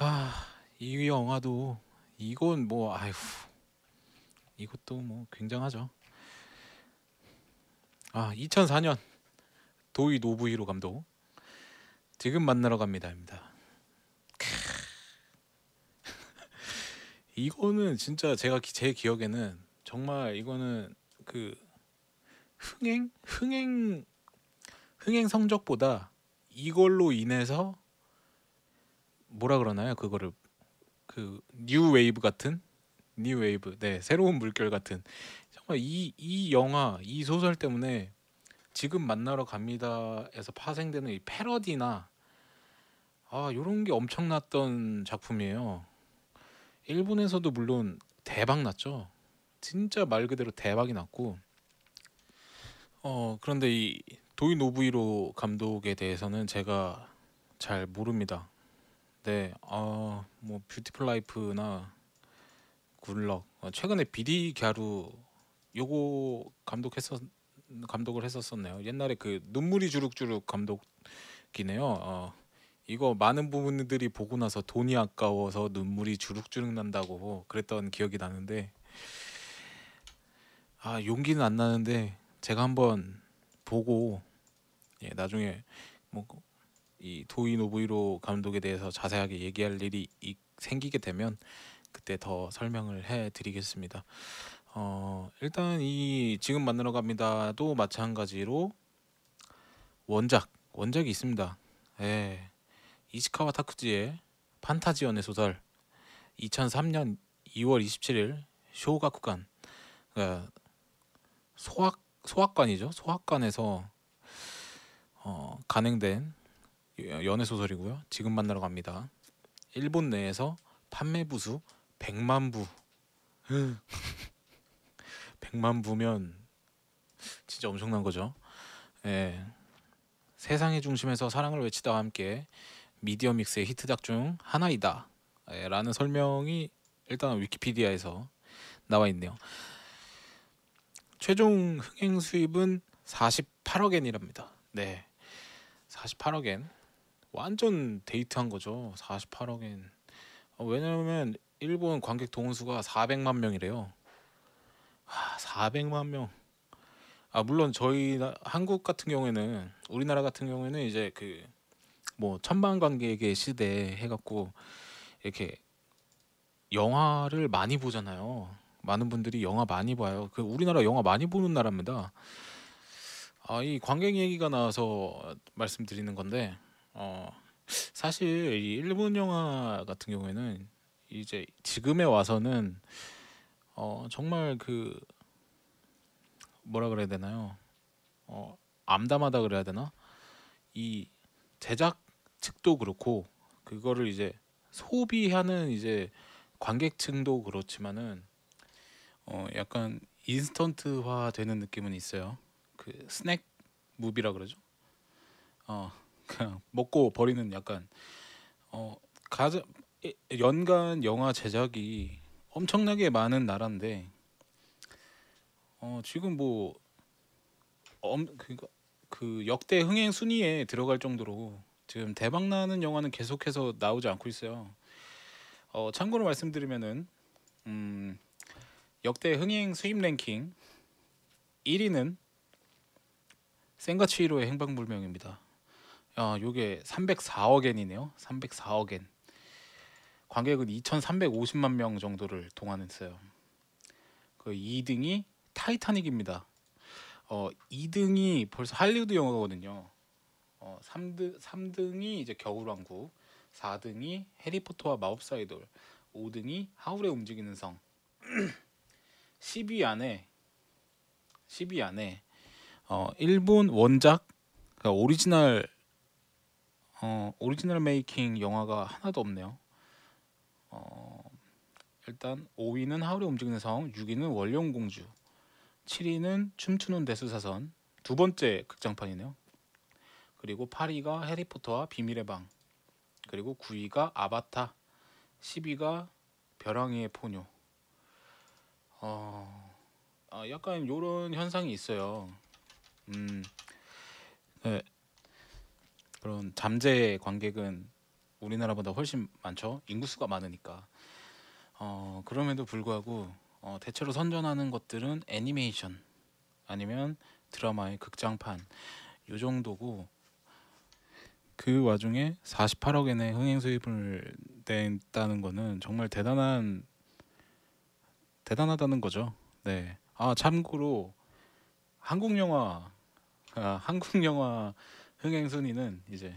아, 이 영화도 이건 뭐 아휴. 이것도 뭐 굉장하죠. 아, 2004년 도이 노부히로 감독. 지금 만나러 갑니다입니다. 이거는 진짜 제가 기- 제 기억에는 정말 이거는 그 흥행 흥행 흥행 성적보다 이걸로 인해서 뭐라 그러나요? 그거를 그 new wave 같은 new wave 네 새로운 물결 같은 정말 이 이 영화 이 소설 때문에 지금 만나러 갑니다에서 파생되는 이 패러디나 아 요런 게 엄청났던 작품이에요. 일본에서도 물론 대박 났죠. 진짜 말 그대로 대박이 났고 어 그런데 이 도이 노부히로 감독에 대해서는 제가 잘 모릅니다. 네, 아 뭐 Beautiful Life나 Good Luck 어, 최근에 비리갸루 요거 감독했었 감독을 했었었네요. 옛날에 그 눈물이 주룩주룩 감독이네요. 어, 이거 많은 부분들이 보고 나서 돈이 아까워서 눈물이 주룩주룩 난다고 그랬던 기억이 나는데 아 용기는 안 나는데 제가 한번 보고 예, 나중에 뭐 이 도이 노부이로 감독에 대해서 자세하게 얘기할 일이 이- 생기게 되면 그때 더 설명을 해드리겠습니다. 어, 일단 이 지금 만나러 갑니다도 마찬가지로 원작 원작이 있습니다. 예, 이시카와 타쿠지의 판타지 연애 소설 2003년 2월 27일 쇼가쿠간 소학 소학관이죠. 소학관에서 어, 간행된 연애 소설이고요. 지금 만나러 갑니다. 일본 내에서 판매 부수 100만 부. 100만 부면 진짜 엄청난 거죠. 예. 세상의 중심에서 사랑을 외치다와 함께 미디어 믹스의 히트작 중 하나이다. 예, 라는 설명이 일단 위키피디아에서 나와 있네요. 최종 흥행 수입은 48억 엔이랍니다. 네. 48억 엔. 완전 데이트한 거죠. 48억엔. 어, 왜냐면 일본 관객 동원수가 400만 명이래요. 아, 400만 명. 아, 물론 저희 나- 한국 같은 경우에는 우리나라 같은 경우에는 이제 그 뭐 천만 관객의 시대 해 갖고 이렇게 영화를 많이 보잖아요. 많은 분들이 영화 많이 봐요. 그 우리나라 영화 많이 보는 나라입니다. 아, 이 관객 얘기가 나와서 말씀드리는 건데 어, 사실 이 일본 영화 같은 경우에는 이제 지금에 와서는 어, 정말 그 뭐라 그래야 되나요? 어, 암담하다 그래야 되나? 이 제작 측도 그렇고 그거를 이제 소비하는 이제 관객층도 그렇지만은 어 약간 인스턴트화 되는 느낌은 있어요. 그 스낵 무비라 그러죠. 어 그냥 먹고 버리는 약간 어 에- 연간 영화 제작이 엄청나게 많은 나라인데 어 지금 뭐 엄, 그, 그 역대 흥행 순위에 들어갈 정도로 지금 대박 나는 영화는 계속해서 나오지 않고 있어요. 어, 참고로 말씀드리면은 음, 역대 흥행 수입 랭킹 1위는 센가치히로의 행방불명입니다. 아, 요게 304억엔이네요. 304억엔. 관객은 2,350만 명 정도를 동원했어요. 그 2등이 타이타닉입니다. 어, 2등이 벌써 할리우드 영화거든요. 어, 3등 3등이 이제 겨울왕국, 4등이 해리포터와 마법사의 돌, 5등이 하울의 움직이는 성. 10위 안에 10위 안에 어, 일본 원작 그러니까 오리지널 어, 오리지널 making 영화가 하나도 없네요. 어, 일단 5위는 하울의 움직이는 성, 6위는 원룡 공주, 7위는 춤추는 대수사선 두 번째 극장판이네요. 그리고 8위가 해리포터와 비밀의 방, 그리고 9위가 아바타, 10위가 벼랑이의 포뇨. 어, 아, 약간 이런 현상이 있어요. 음, 네. 그런 잠재 관객은 우리나라보다 훨씬 많죠. 인구수가 많으니까. 어, 그럼에도 불구하고 어, 대체로 선전하는 것들은 애니메이션 아니면 드라마의 극장판 요 정도고 그 와중에 48억엔의 흥행 수입을 냈다는 거는 정말 대단한 대단하다는 거죠. 네. 아 참고로 한국 영화 아, 한국 영화 흥행 순위는 이제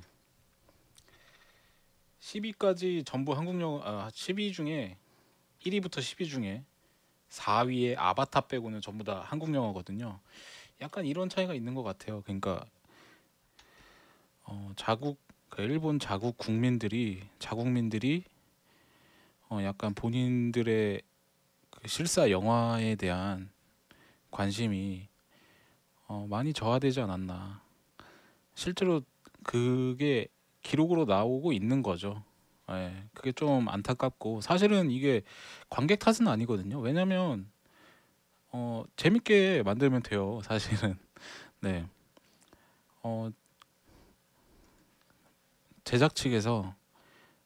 10위까지 전부 한국 영화 아, 10위 중에 1위부터 10위 중에 4위에 아바타 빼고는 전부 다 한국 영화거든요. 약간 이런 차이가 있는 것 같아요. 그러니까 어, 자국 그 일본 자국 국민들이 자국민들이 어, 약간 본인들의 그 실사 영화에 대한 관심이 어, 많이 저하되지 않았나. 실제로 그게 기록으로 나오고 있는 거죠. 예, 그게 좀 안타깝고 사실은 이게 관객 탓은 아니거든요. 왜냐면 어, 재밌게 만들면 돼요. 사실은 네, 어, 제작 측에서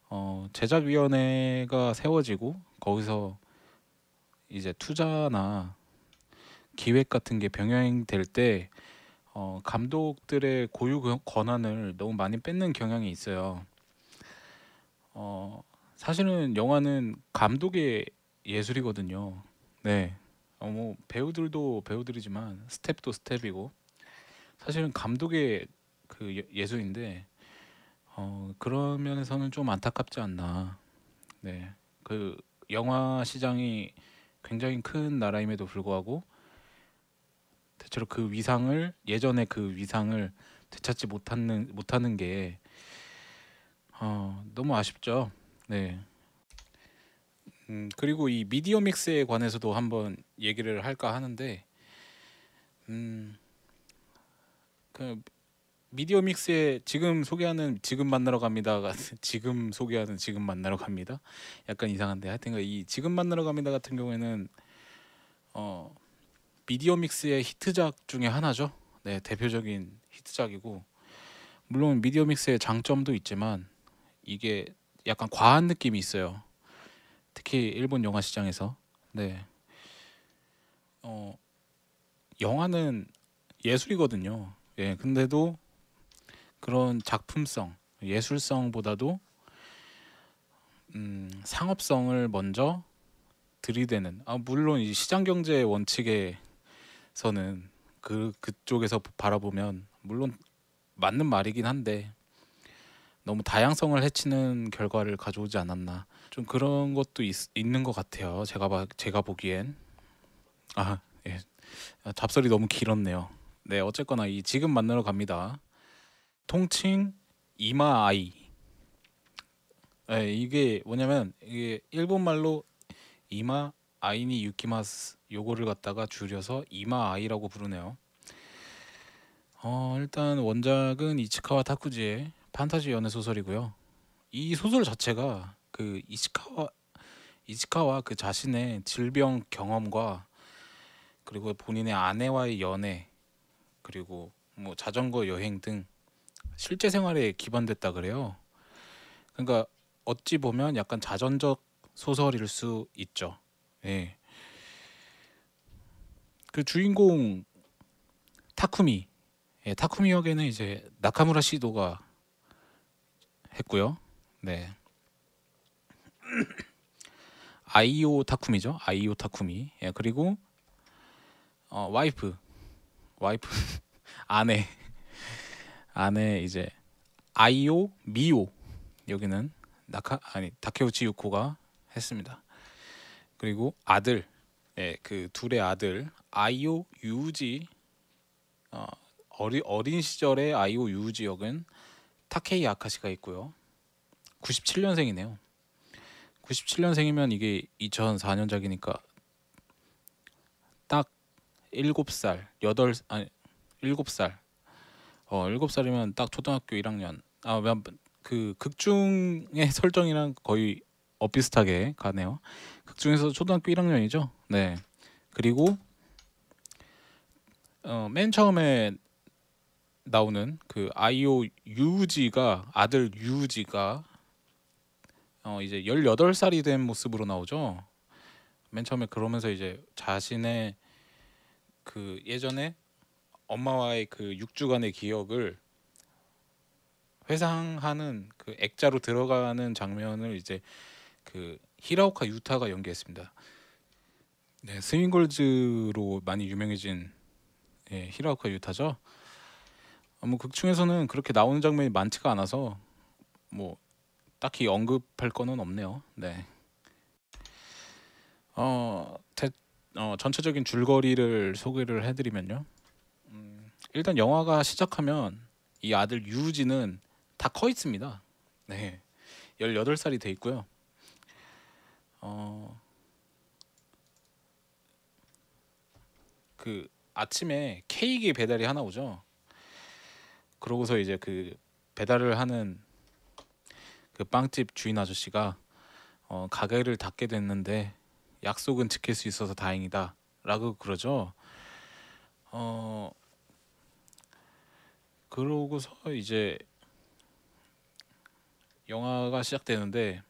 어, 제작위원회가 세워지고 거기서 이제 투자나 기획 같은 게 병행될 때 어, 감독들의 고유 권- 권한을 너무 많이 뺏는 경향이 있어요. 어, 사실은 영화는 감독의 예술이거든요. 네. 어, 뭐 배우들도 배우들이지만 스텝도 스텝이고 사실은 감독의 그 예- 예술인데 어, 그런 면에서는 좀 안타깝지 않나. 네. 그 영화 시장이 굉장히 큰 나라임에도 불구하고 대체로 그 위상을 예전의 그 위상을 되찾지 못하는 못하는 게 어, 너무 아쉽죠. 네. 음, 그리고 이 미디어 믹스에 관해서도 한번 얘기를 할까 하는데 음, 그 미디어 믹스에 지금 소개하는 지금 만나러 갑니다 지금 소개하는 지금 만나러 갑니다 약간 이상한데 하여튼 그이 지금 만나러 갑니다 같은 경우에는 어 미디어 믹스의 히트작 중에 하나죠. 네 대표적인 히트작이고 물론 미디어 믹스의 장점도 있지만 이게 약간 과한 느낌이 있어요. 특히 일본 영화 시장에서. 네. 어, 영화는 예술이거든요. 예 근데도 그런 작품성, 예술성보다도 음, 상업성을 먼저 들이대는. 아, 물론 이 시장 경제 원칙에 서는 그 그쪽에서 바라보면 물론 맞는 말이긴 한데 너무 다양성을 해치는 결과를 가져오지 않았나. 좀 그런 것도 있, 있는 것 같아요. 제가 봐, 제가 보기엔 아 예. 아, 잡설이 너무 길었네요. 네 어쨌거나 이 지금 만나러 갑니다. 통칭 이마 아이. 예, 이게 뭐냐면 이게 일본 말로 이마 아이니 유키마스 요거를 갖다가 줄여서 이마 아이라고 부르네요. 어, 일단 원작은 이치카와 타쿠지의 판타지 연애 소설이고요. 이 소설 자체가 그 이치카와 이치카와 그 자신의 질병 경험과 그리고 본인의 아내와의 연애 그리고 뭐 자전거 여행 등 실제 생활에 기반됐다 그래요. 그러니까 어찌 보면 약간 자전적 소설일 수 있죠. 예. 그 주인공 타쿠미, 예, 타쿠미 역에는 이제 나카무라 시도가 했고요. 네. 아이오 타쿠미죠. 아이오 타쿠미. 예, 그리고 어, 와이프, 와이프 아내. 안에 이제 아이오 미오 여기는 나카 아니 다케우치 유코가 했습니다. 그리고 아들 예, 그 둘의 아들 아이오 유지 어, 어리, 어린 시절의 아이오 유지 역은 타케이 아카시가 있고요. 97년생이네요. 97년생이면 이게 2004년작이니까 딱 7살, 8 아니 7살. 어, 7살이면 딱 초등학교 1학년. 아, 그 극중의 설정이랑 거의 엇비슷하게 가네요. 극 중에서 초등학교 1학년이죠. 네. 그리고 어, 맨 처음에 나오는 그 아이오 유지가 아들 유지가 어 이제 18살이 된 모습으로 나오죠. 맨 처음에 그러면서 이제 자신의 그 예전에 엄마와의 그 6주간의 기억을 회상하는 그 액자로 들어가는 장면을 이제 그 히라오카 유타가 연기했습니다. 네, 스윙걸즈로 많이 유명해진 예, 히라오카 유타죠. 어, 뭐 극중에서는 그렇게 나오는 장면이 많지가 않아서 뭐 딱히 언급할 거는 없네요. 네. 어, 대, 어 전체적인 줄거리를 소개를 해드리면요. 음, 일단 영화가 시작하면 이 아들 유지는 다커 있습니다. 네, 18살이 돼 있고요. 어, 그 아침에 케이크 배달이 하나 오죠. 그러고서 이제 그 배달을 하는 그 빵집 주인 아저씨가 어, 가게를 닫게 됐는데 약속은 지킬 수 있어서 다행이다 라고 그러죠. 어 그러고서 이제 영화가 시작되는데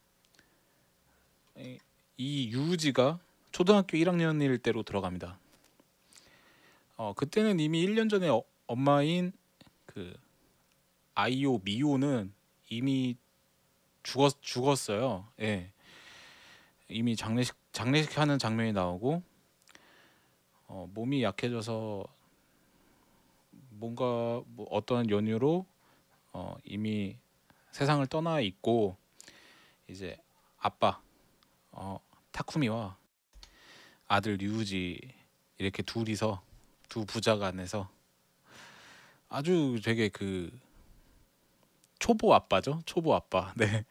이, 이 유지가 초등학교 1학년일 때로 들어갑니다. 어 그때는 이미 1년 전에 어, 엄마인 그 아이오 미오는 이미 죽었 죽었어요. 예. 이미 장례식 장례식 하는 장면이 나오고 어, 몸이 약해져서 뭔가 뭐 어떤 연유로 어, 이미 세상을 떠나 있고 이제 아빠 어, 타쿠미와 아들 류우지 이렇게 둘이서 두 부자간에서 아주 되게 그 초보 아빠죠 초보 아빠 네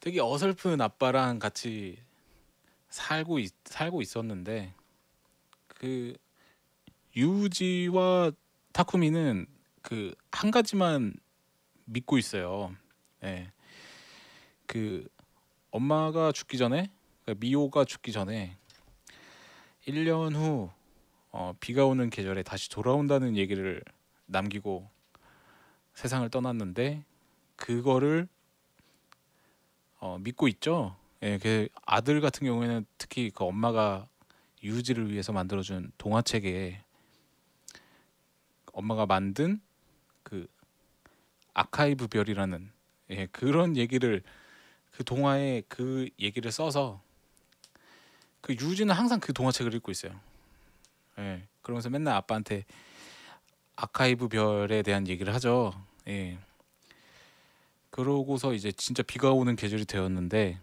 되게 어설픈 아빠랑 같이 살고 있, 살고 있었는데 그 유지와 타쿠미는 그 한 가지만 믿고 있어요. 예. 그 엄마가 죽기 전에 그러니까 미호가 죽기 전에 1년 후 어, 비가 오는 계절에 다시 돌아온다는 얘기를 남기고 세상을 떠났는데 그거를 어, 믿고 있죠. 예, 그 아들 같은 경우에는 특히 그 엄마가 유지를 위해서 만들어준 동화책에 엄마가 만든 그 아카이브 별이라는 예, 그런 얘기를 그 동화에 그 얘기를 써서 그 유지는 항상 그 동화책을 읽고 있어요. 예, 그러면서 맨날 아빠한테 아카이브 별에 대한 얘기를 하죠. 예. 그러고서 이제 진짜 비가 오는 계절이 되었는데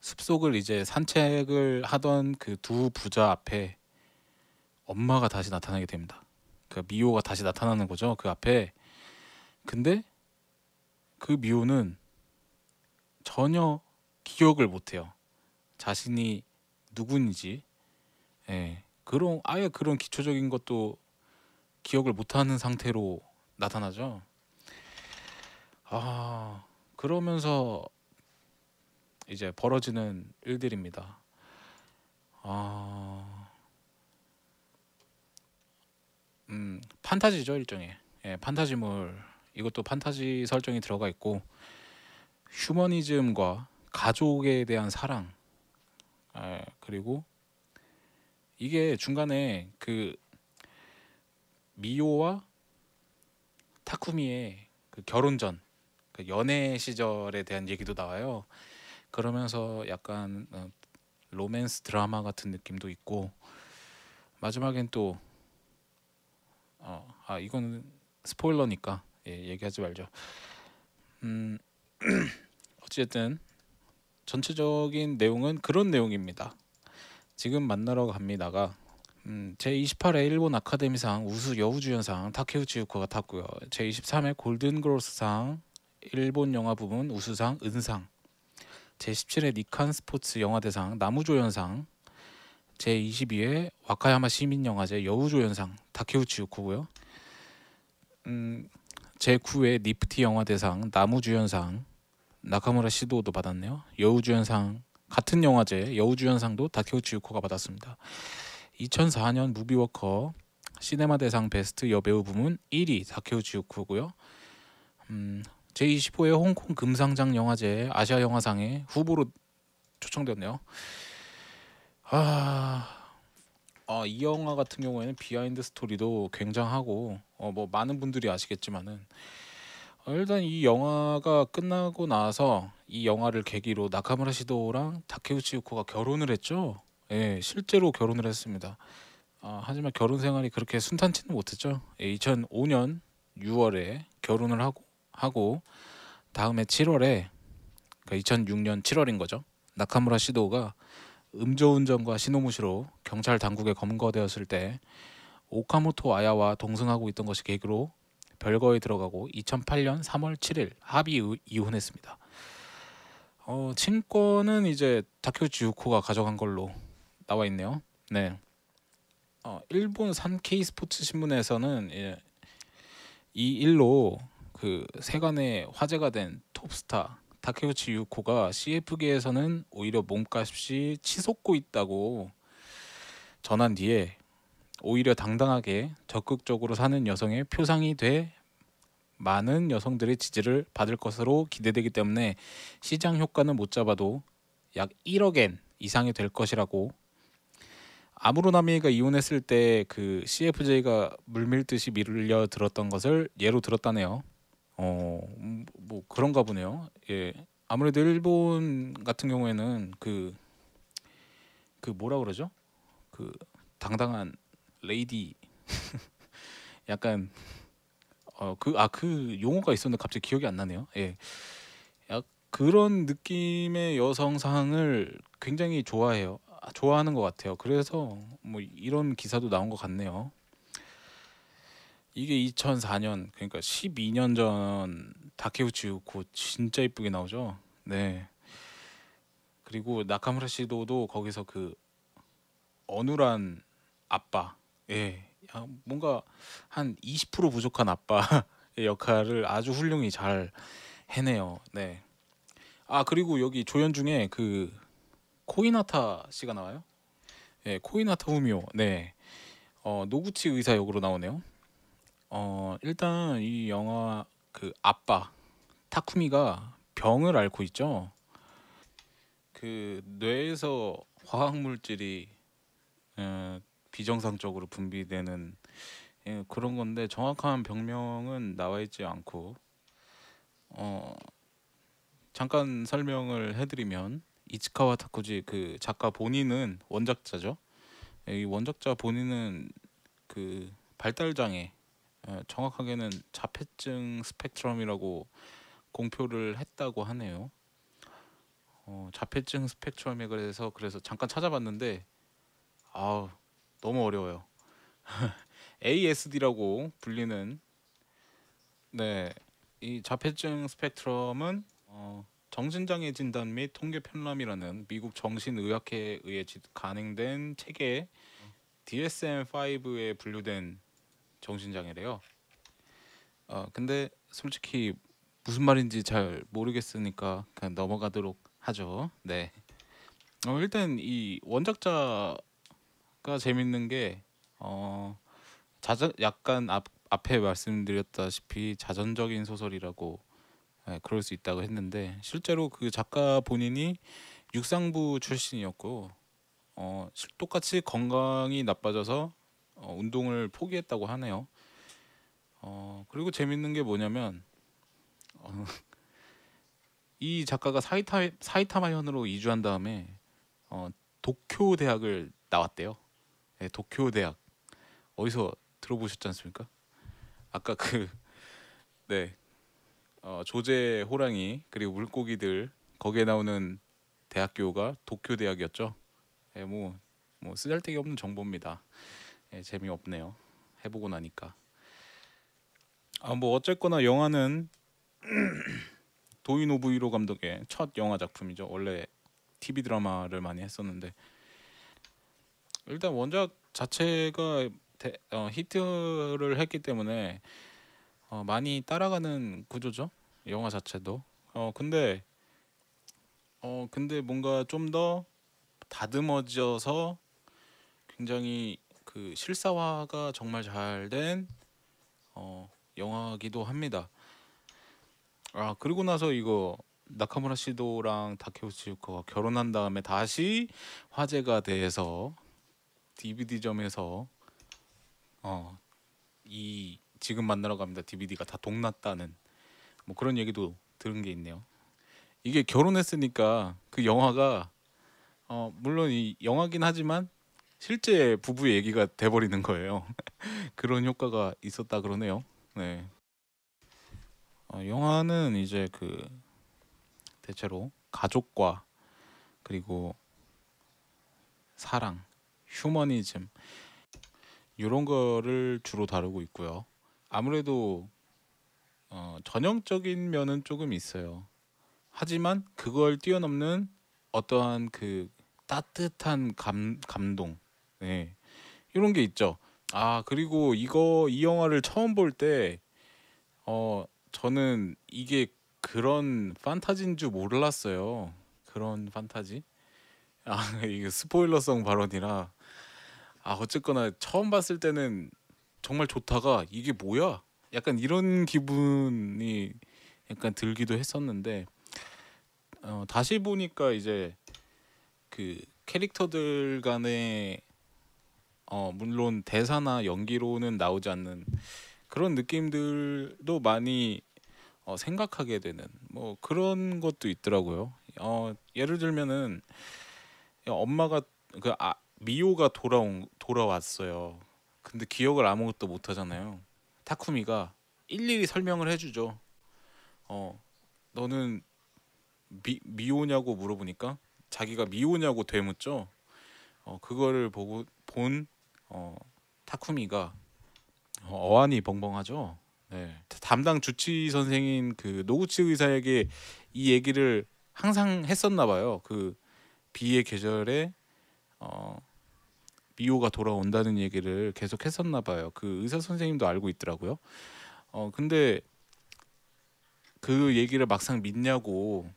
숲속을 이제 산책을 하던 그 두 부자 앞에 엄마가 다시 나타나게 됩니다. 그 미호가 다시 나타나는 거죠. 그 앞에. 근데 그 미호는 전혀 기억을 못 해요. 자신이 누군지. 예. 그런 아예 그런 기초적인 것도 기억을 못 하는 상태로 나타나죠. 아, 그러면서 이제 벌어지는 일들입니다. 아, 음, 판타지죠 일종의. 예, 판타지물. 이것도 판타지 설정이 들어가 있고 휴머니즘과 가족에 대한 사랑. 예, 그리고 이게 중간에 그 미호와 타쿠미의 그 결혼 전 그 연애 시절에 대한 얘기도 나와요. 그러면서 약간 어, 로맨스 드라마 같은 느낌도 있고 마지막엔 또 어, 아 이거는 스포일러니까 예, 얘기하지 말죠. 음 어쨌든 전체적인 내용은 그런 내용입니다. 지금 만나러 갑니다가 음, 제28회 일본 아카데미상 우수 여우주연상 타케우치 유코가 탔고요. 제23회 골든글로스상 일본 영화 부문 우수상 은상 제17회 니칸 스포츠 영화대상 나무조연상 제22회 와카야마 시민영화제 여우조연상 타케우치 유코고요. 음, 제9회 니프티 영화대상 나무주연상 나카무라 시도도 받았네요. 여우주연상 같은 영화제 여우주연상도 다케우치 유코가 받았습니다. 2004년 무비워커 시네마 대상 베스트 여배우 부문 1위 다케우치 유코고요. 음, 제25회 홍콩 금상장 영화제 아시아 영화상에 후보로 초청되었네요. 아, 아, 이 영화 같은 경우에는 behind story도 굉장하고 어, 뭐 많은 분들이 아시겠지만은 어, 일단 이 영화가 끝나고 나서 이 영화를 계기로 나카무라 시도랑 다케우치 유코가 결혼을 했죠. 예, 실제로 결혼을 했습니다. 아, 하지만 결혼 생활이 그렇게 순탄치는 못했죠. 예, 2005년 6월에 결혼을 하고 하고 다음에 7월에 그러니까 2006년 7월인 거죠. 나카무라 시도가 음주운전과 신호무시로 경찰 당국에 검거되었을 때 오카모토 아야와 동승하고 있던 것이 계기로 별거에 들어가고 2008년 3월 7일 합의 의- 이혼했습니다. 어, 친권은 이제 다케우치 유코가 가져간 걸로 나와 있네요. 네. 어, 일본 산케이 스포츠 신문에서는 예, 이 일로 그 세간의 화제가 된 톱스타 다케우치 유코가 CF계에서는 오히려 몸값이 치솟고 있다고 전한 뒤에 오히려 당당하게 적극적으로 사는 여성의 표상이 돼 많은 여성들의 지지를 받을 것으로 기대되기 때문에 시장 효과는 못 잡아도 약 1억엔 이상이 될 것이라고 아무로나미가 이혼했을 때 그 CFJ가 물밀듯이 밀려 들었던 것을 예로 들었다네요. 어, 음, 뭐 그런가 보네요. 예. 아무래도 일본 같은 경우에는 그, 그 뭐라 그러죠? 그 당당한 레이디 약간 어그아 그 용어가 있었는데 갑자기 기억이 안 나네요. 예. 약 그런 느낌의 여성상을 굉장히 좋아해요. 아, 좋아하는 것 같아요. 그래서 뭐 이런 기사도 나온 것 같네요. 이게 2004년 그러니까 12년 전 다케우치 유코 진짜 이쁘게 나오죠. 네. 그리고 나카무라 시도도 거기서 그 어눌한 아빠, 예, 야, 뭔가 한 20% 부족한 아빠의 역할을 아주 훌륭히 잘 해내요. 네. 아 그리고 여기 조연 중에 그 코이나타 씨가 나와요. 예, 코이나타 후미오. 네. 어, 노구치 의사 역으로 나오네요. 어, 일단 이 영화 그 아빠 타쿠미가 병을 앓고 있죠. 그 뇌에서 화학 물질이 어, 비정상적으로 분비되는 예, 그런 건데 정확한 병명은 나와 있지 않고 어, 잠깐 설명을 해드리면 이츠카와 타쿠지 그 작가 본인은 원작자죠. 이 원작자 본인은 그 발달 장애, 어, 정확하게는 자폐증 스펙트럼이라고 공표를 했다고 하네요. 어, 자폐증 스펙트럼에 그래서 그래서 잠깐 찾아봤는데 아 너무 어려워요. ASD라고 불리는 네, 이 자폐증 스펙트럼은 어, 정신장애 진단 및 통계 편람이라는 미국 정신의학회에 의해 지- 간행된 체계 DSM-5에 분류된 정신장애래요. 어, 근데 솔직히 무슨 말인지 잘 모르겠으니까 그냥 넘어가도록 하죠. 네. 어, 일단 이 원작자 가 재밌는 게 어, 자전 약간 앞, 앞에 말씀드렸다시피 자전적인 소설이라고 예, 그럴 수 있다고 했는데 실제로 그 작가 본인이 육상부 출신이었고 어, 실- 똑같이 건강이 나빠져서 어, 운동을 포기했다고 하네요. 어, 그리고 재밌는 게 뭐냐면 어, 이 작가가 사이타 사이타마 현으로 이주한 다음에 어, 도쿄 대학을 나왔대요. 네, 도쿄 대학 어디서 들어보셨지 않습니까? 아까 그 네. 어, 조제 호랑이 그리고 물고기들 거기에 나오는 대학교가 도쿄 대학이었죠. 예, 뭐 뭐 쓰잘데기 없는 정보입니다. 예, 재미 없네요. 해보고 나니까. 아 뭐 어쨌거나 영화는 도이노 부이로 감독의 첫 영화 작품이죠. 원래 TV 드라마를 많이 했었는데 일단 원작 자체가 대, 어, 히트를 했기 때문에 어, 많이 따라가는 구조죠. 영화 자체도. 어 근데 어 근데 뭔가 좀 더 다듬어져서 굉장히 그 실사화가 정말 잘 된 어 영화기도 합니다. 아 그리고 나서 이거 나카무라 시도랑 다케우치 유코가 결혼한 다음에 다시 화제가 돼서 DVD점에서 어 이 지금 만나러 갑니다 DVD가 다 동났다는 뭐 그런 얘기도 들은 게 있네요. 이게 결혼했으니까 그 영화가 어 물론 이 영화긴 하지만 실제 부부의 얘기가 돼버리는 거예요. 그런 효과가 있었다 그러네요. 네. 어, 영화는 이제 그 대체로 가족과 그리고 사랑, 휴머니즘 이런 거를 주로 다루고 있고요. 아무래도 어, 전형적인 면은 조금 있어요. 하지만 그걸 뛰어넘는 어떠한 그 따뜻한 감 감동, 네. 이런 게 있죠. 아 그리고 이거 이 영화를 처음 볼 때 어 저는 이게 그런 판타지인 줄 몰랐어요. 그런 판타지? 아 이게 스포일러성 발언이라 아 어쨌거나 처음 봤을 때는 정말 좋다가 이게 뭐야? 약간 이런 기분이 약간 들기도 했었는데 어, 다시 보니까 이제 그 캐릭터들 간의 어 물론 대사나 연기로는 나오지 않는 그런 느낌들도 많이 어, 생각하게 되는 뭐 그런 것도 있더라고요. 어 예를 들면은 엄마가 그 아, 미호가 돌아온 돌아왔어요. 근데 기억을 아무것도 못 하잖아요. 타쿠미가 일일이 설명을 해주죠. 어 너는 미 미호냐고 물어보니까 자기가 미호냐고 되묻죠. 어 그거를 보고 본 어, 타쿠미가 어, 어안이 벙벙하죠. 네. 담당 주치 선생인 그 노구치 의사에게 이 얘기를 항상 했었나 봐요. 그 비의 계절에 어 미호가 돌아온다는 얘기를 계속 했었나 봐요. 그 의사 선생님도 알고 있더라고요. 어 근데 그 얘기를 막상 믿냐고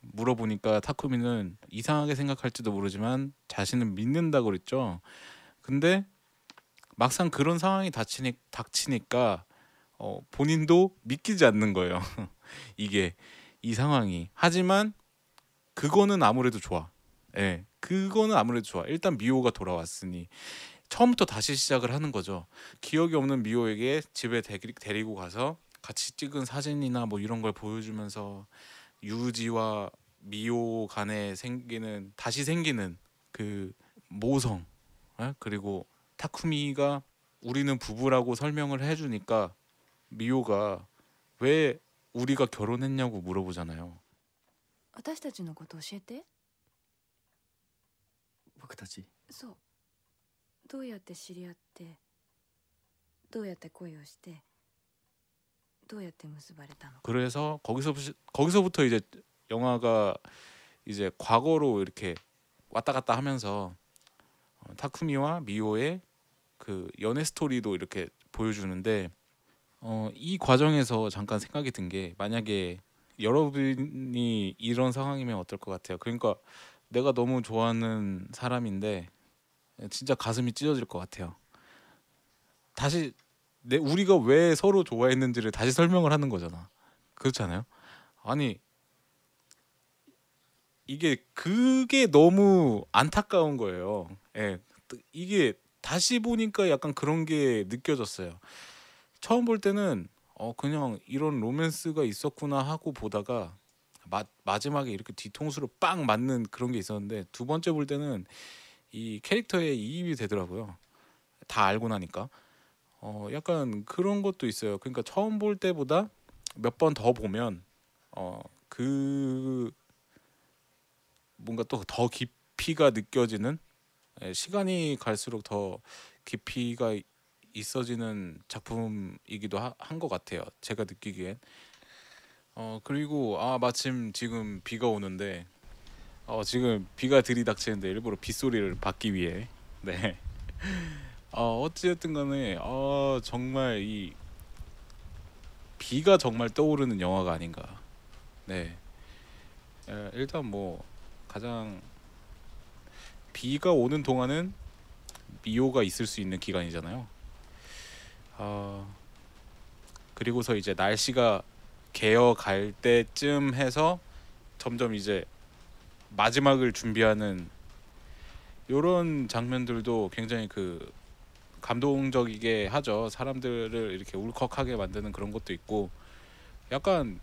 물어보니까 타쿠미는 이상하게 생각할지도 모르지만 자신은 믿는다고 그랬죠. 근데 막상 그런 상황이 닥치니, 닥치니까 어, 본인도 믿기지 않는 거예요. 이게 이 상황이. 하지만 그거는 아무래도 좋아. 예. 그거는 아무래도 좋아. 일단 미호가 돌아왔으니 처음부터 다시 시작을 하는 거죠. 기억이 없는 미호에게 집에 데리, 데리고 가서 같이 찍은 사진이나 뭐 이런 걸 보여주면서 유지와 미호 간에 생기는 다시 생기는 그 모성 예? 그리고 타쿠미가 우리는 부부라고 설명을 해주니까 미호가 왜 우리가 결혼했냐고 물어보잖아요. 私たちのこと教えて 僕たちそうどうやって知り合ってどうやって恋をしてどうやって結ばれたのか 그래서 거기서 거기서부터 이제 영화가 이제 과거로 이렇게 왔다 갔다 하면서 어, 타쿠미와 미호의 그 연애 스토리도 이렇게 보여주는데 어, 이 과정에서 잠깐 생각이 든 게 만약에 여러분이 이런 상황이면 어떨 것 같아요. 그러니까 내가 너무 좋아하는 사람인데 진짜 가슴이 찢어질 것 같아요. 다시 내 우리가 왜 서로 좋아했는지를 다시 설명을 하는 거잖아. 그렇잖아요. 아니 이게 그게 너무 안타까운 거예요. 예. 이게 다시 보니까 약간 그런 게 느껴졌어요. 처음 볼 때는 어 그냥 이런 로맨스가 있었구나 하고 보다가 마, 마지막에 이렇게 뒤통수로 빵 맞는 그런 게 있었는데 두 번째 볼 때는 이 캐릭터에 이입이 되더라고요. 다 알고 나니까 어 약간 그런 것도 있어요. 그러니까 처음 볼 때보다 몇 번 더 보면 어그 뭔가 또 더 깊이가 느껴지는 예, 시간이 갈수록 더 깊이가 있어지는 작품이기도 한 것 같아요. 제가 느끼기엔. 어 그리고 아 마침 지금 비가 오는데 어 지금 비가 들이닥치는데 일부러 빗소리를 받기 위해 네. 어 어찌됐든 간에 어 정말 이 비가 정말 떠오르는 영화가 아닌가. 네. 에, 일단 뭐 가장 비가 오는 동안은 미호가 있을 수 있는 기간이잖아요. 어, 그리고서 이제 날씨가 개어 갈 때쯤 해서 점점 이제 마지막을 준비하는 요런 장면들도 굉장히 그 감동적이게 하죠. 사람들을 이렇게 울컥하게 만드는 그런 것도 있고 약간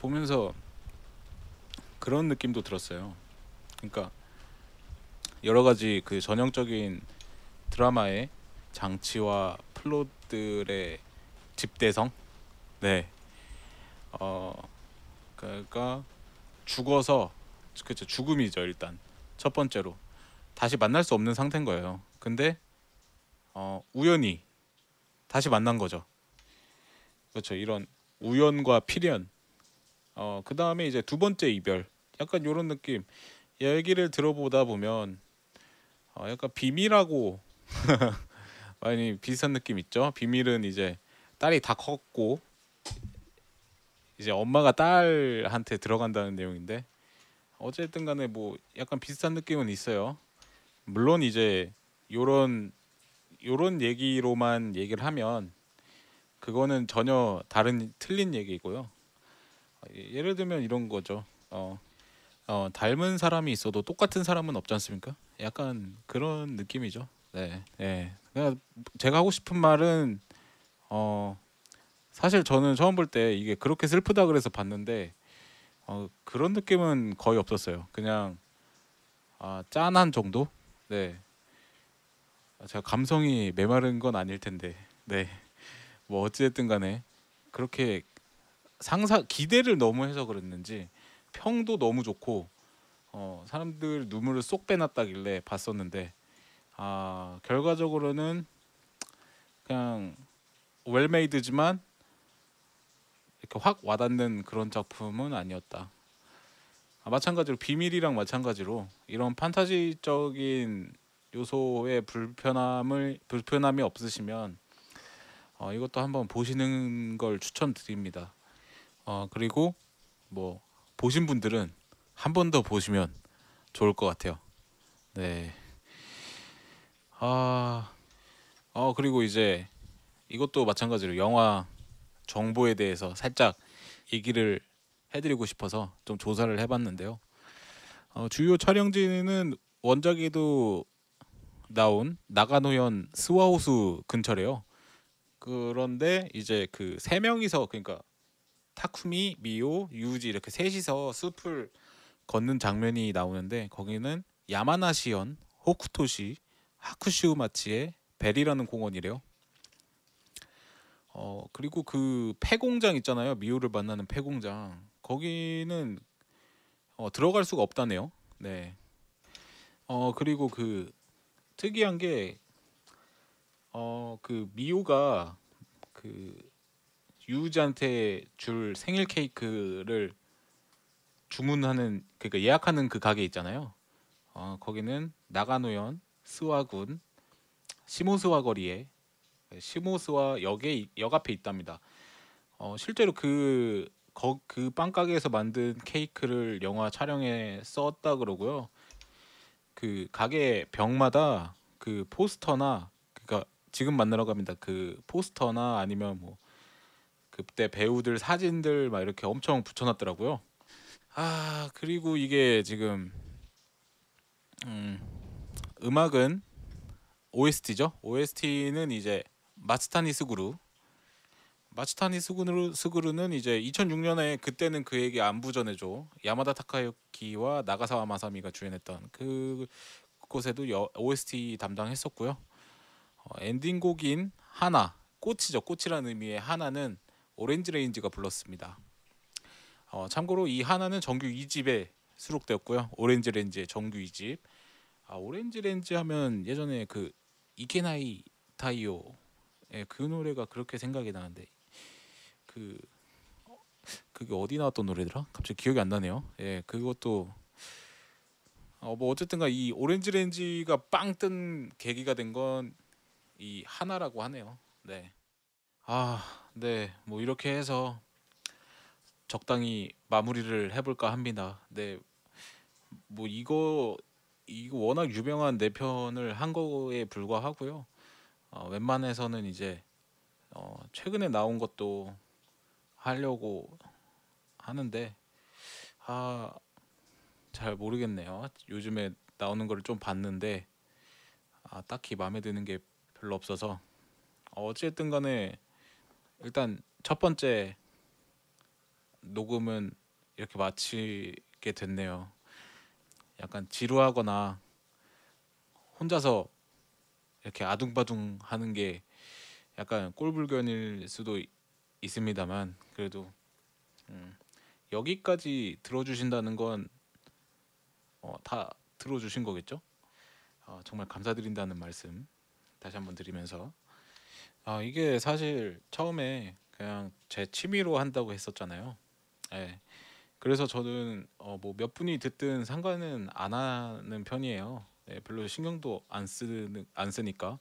보면서 그런 느낌도 들었어요. 그러니까 여러 가지 그 전형적인 드라마의 장치와 플롯들의 집대성, 네, 어 그러니까 죽어서 그쵸 죽음이죠 일단 첫 번째로 다시 만날 수 없는 상태인 거예요. 근데 어 우연히 다시 만난 거죠. 그렇죠 이런 우연과 필연. 어 그 다음에 이제 두 번째 이별, 약간 요런 느낌. 얘기를 들어보다 보면 어 약간 비밀하고 많이 비슷한 느낌 있죠. 비밀은 이제 딸이 다 컸고 이제 엄마가 딸한테 들어간다는 내용인데 어쨌든 간에 뭐 약간 비슷한 느낌은 있어요. 물론 이제 요런 요런 얘기로만 얘기를 하면 그거는 전혀 다른 틀린 얘기고요. 예를 들면 이런 거죠. 어, 어 닮은 사람이 있어도 똑같은 사람은 없지 않습니까? 약간 그런 느낌이죠. 네, 네. 그냥 제가 하고 싶은 말은 어 사실 저는 처음 볼 때 이게 그렇게 슬프다 그래서 봤는데 어 그런 느낌은 거의 없었어요. 그냥 아 짠한 정도? 네. 아, 제가 감성이 메마른 건 아닐 텐데. 네. 뭐 어찌됐든 간에 그렇게 상사 기대를 너무 해서 그랬는지 평도 너무 좋고 어 사람들 눈물을 쏙 빼놨다길래 봤었는데 아 결과적으로는 그냥 웰메이드지만 확 와닿는 그런 작품은 아니었다. 아, 마찬가지로 비밀이랑 마찬가지로 이런 판타지적인 요소의 불편함을 불편함이 없으시면 어, 이것도 한번 보시는 걸 추천드립니다. 어, 그리고 뭐 보신 분들은 한 번 더 보시면 좋을 것 같아요. 네. 아, 어 그리고 이제 이것도 마찬가지로 영화 정보에 대해서 살짝 얘기를 해드리고 싶어서 좀 조사를 해봤는데요. 어, 주요 촬영지는 원작에도 나온 나가노현 스와호수 근처래요. 그런데 이제 그 세 명이서 그러니까 타쿠미, 미오, 유지 이렇게 셋이서 숲을 걷는 장면이 나오는데 거기는 야마나시현, 호쿠토시, 하쿠시우마치의 벨이라는 공원이래요. 어 그리고 그 폐공장 있잖아요. 미오를 만나는 폐공장. 거기는 어, 들어갈 수가 없다네요. 네. 어 그리고 그 특이한 게 어 그 미오가 그 유우지한테 줄 생일 케이크를 주문하는 그러니까 예약하는 그 가게 있잖아요. 어 거기는 나가노현 스와군 시모스와 거리에 시모스와 역에 역 앞에 있답니다. 어 실제로 그 거, 그 빵가게에서 만든 케이크를 영화 촬영에 썼다 그러고요. 그 가게 벽마다 그 포스터나 그러니까 지금 만나러 갑니다. 그 포스터나 아니면 뭐 그때 배우들 사진들 막 이렇게 엄청 붙여놨더라고요. 아 그리고 이게 지금 음, 음악은 OST죠. OST는 이제 마츠타니 스구루. 마츠타니 스구루 스구루는 이제 2006년에 그때는 그에게 안부 전해줘 야마다 타카유키와 나가사와 마사미가 주연했던 그 곳에도 여, OST 담당했었고요. 어, 엔딩곡인 하나 꽃이죠. 꽃이라는 의미의 花는 Orange Range가 불렀습니다. 어, 참고로 이 花는 정규 2집에 수록되었고요. Orange Range의 정규 2집. 아 Orange Range 하면 예전에 그 イケナイ太陽 예, 그 노래가 그렇게 생각이 나는데 그 어, 그게 어디 나왔던 노래더라? 갑자기 기억이 안 나네요. 예, 그것도 어 뭐 어쨌든가 이 오렌지 렌즈가 빵 뜬 계기가 된 건 이 하나라고 하네요. 네. 아, 네. 뭐 이렇게 해서 적당히 마무리를 해볼까 합니다. 네. 뭐 이거 이거 워낙 유명한 네 편을 한 거에 불과하고요. 어, 웬만해서는 이제 어, 최근에 나온 것도 하려고 하는데 아, 잘 모르겠네요. 요즘에 나오는 거를 좀 봤는데 아, 딱히 마음에 드는 게 별로 없어서 어, 어쨌든 간에 일단 첫 번째 녹음은 이렇게 마치게 됐네요. 약간 지루하거나 혼자서 이렇게 아둥바둥 하는 게 약간 꼴불견일 수도 이- 있습니다만 그래도 음, 여기까지 들어주신다는 건 어, 다 들어주신 거겠죠? 어, 정말 감사드린다는 말씀 다시 한번 드리면서 아 이게 사실 처음에 그냥 제 취미로 한다고 했었잖아요. 예. 그래서 저는 어, 뭐 몇 분이 듣든 상관은 안 하는 편이에요. 예, 별로 신경도 안 쓰는 안 쓰니까.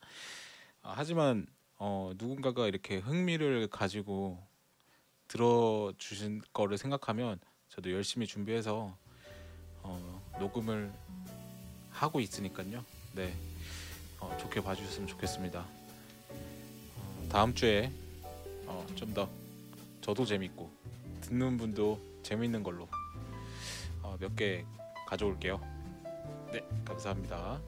아, 하지만 어, 누군가가 이렇게 흥미를 가지고 들어 주신 거를 생각하면 저도 열심히 준비해서 어, 녹음을 하고 있으니까요. 네, 어, 좋게 봐주셨으면 좋겠습니다. 어, 다음 주에 어, 좀더 저도 재밌고 듣는 분도 재밌는 걸로 어, 몇개 가져올게요. 네, 감사합니다.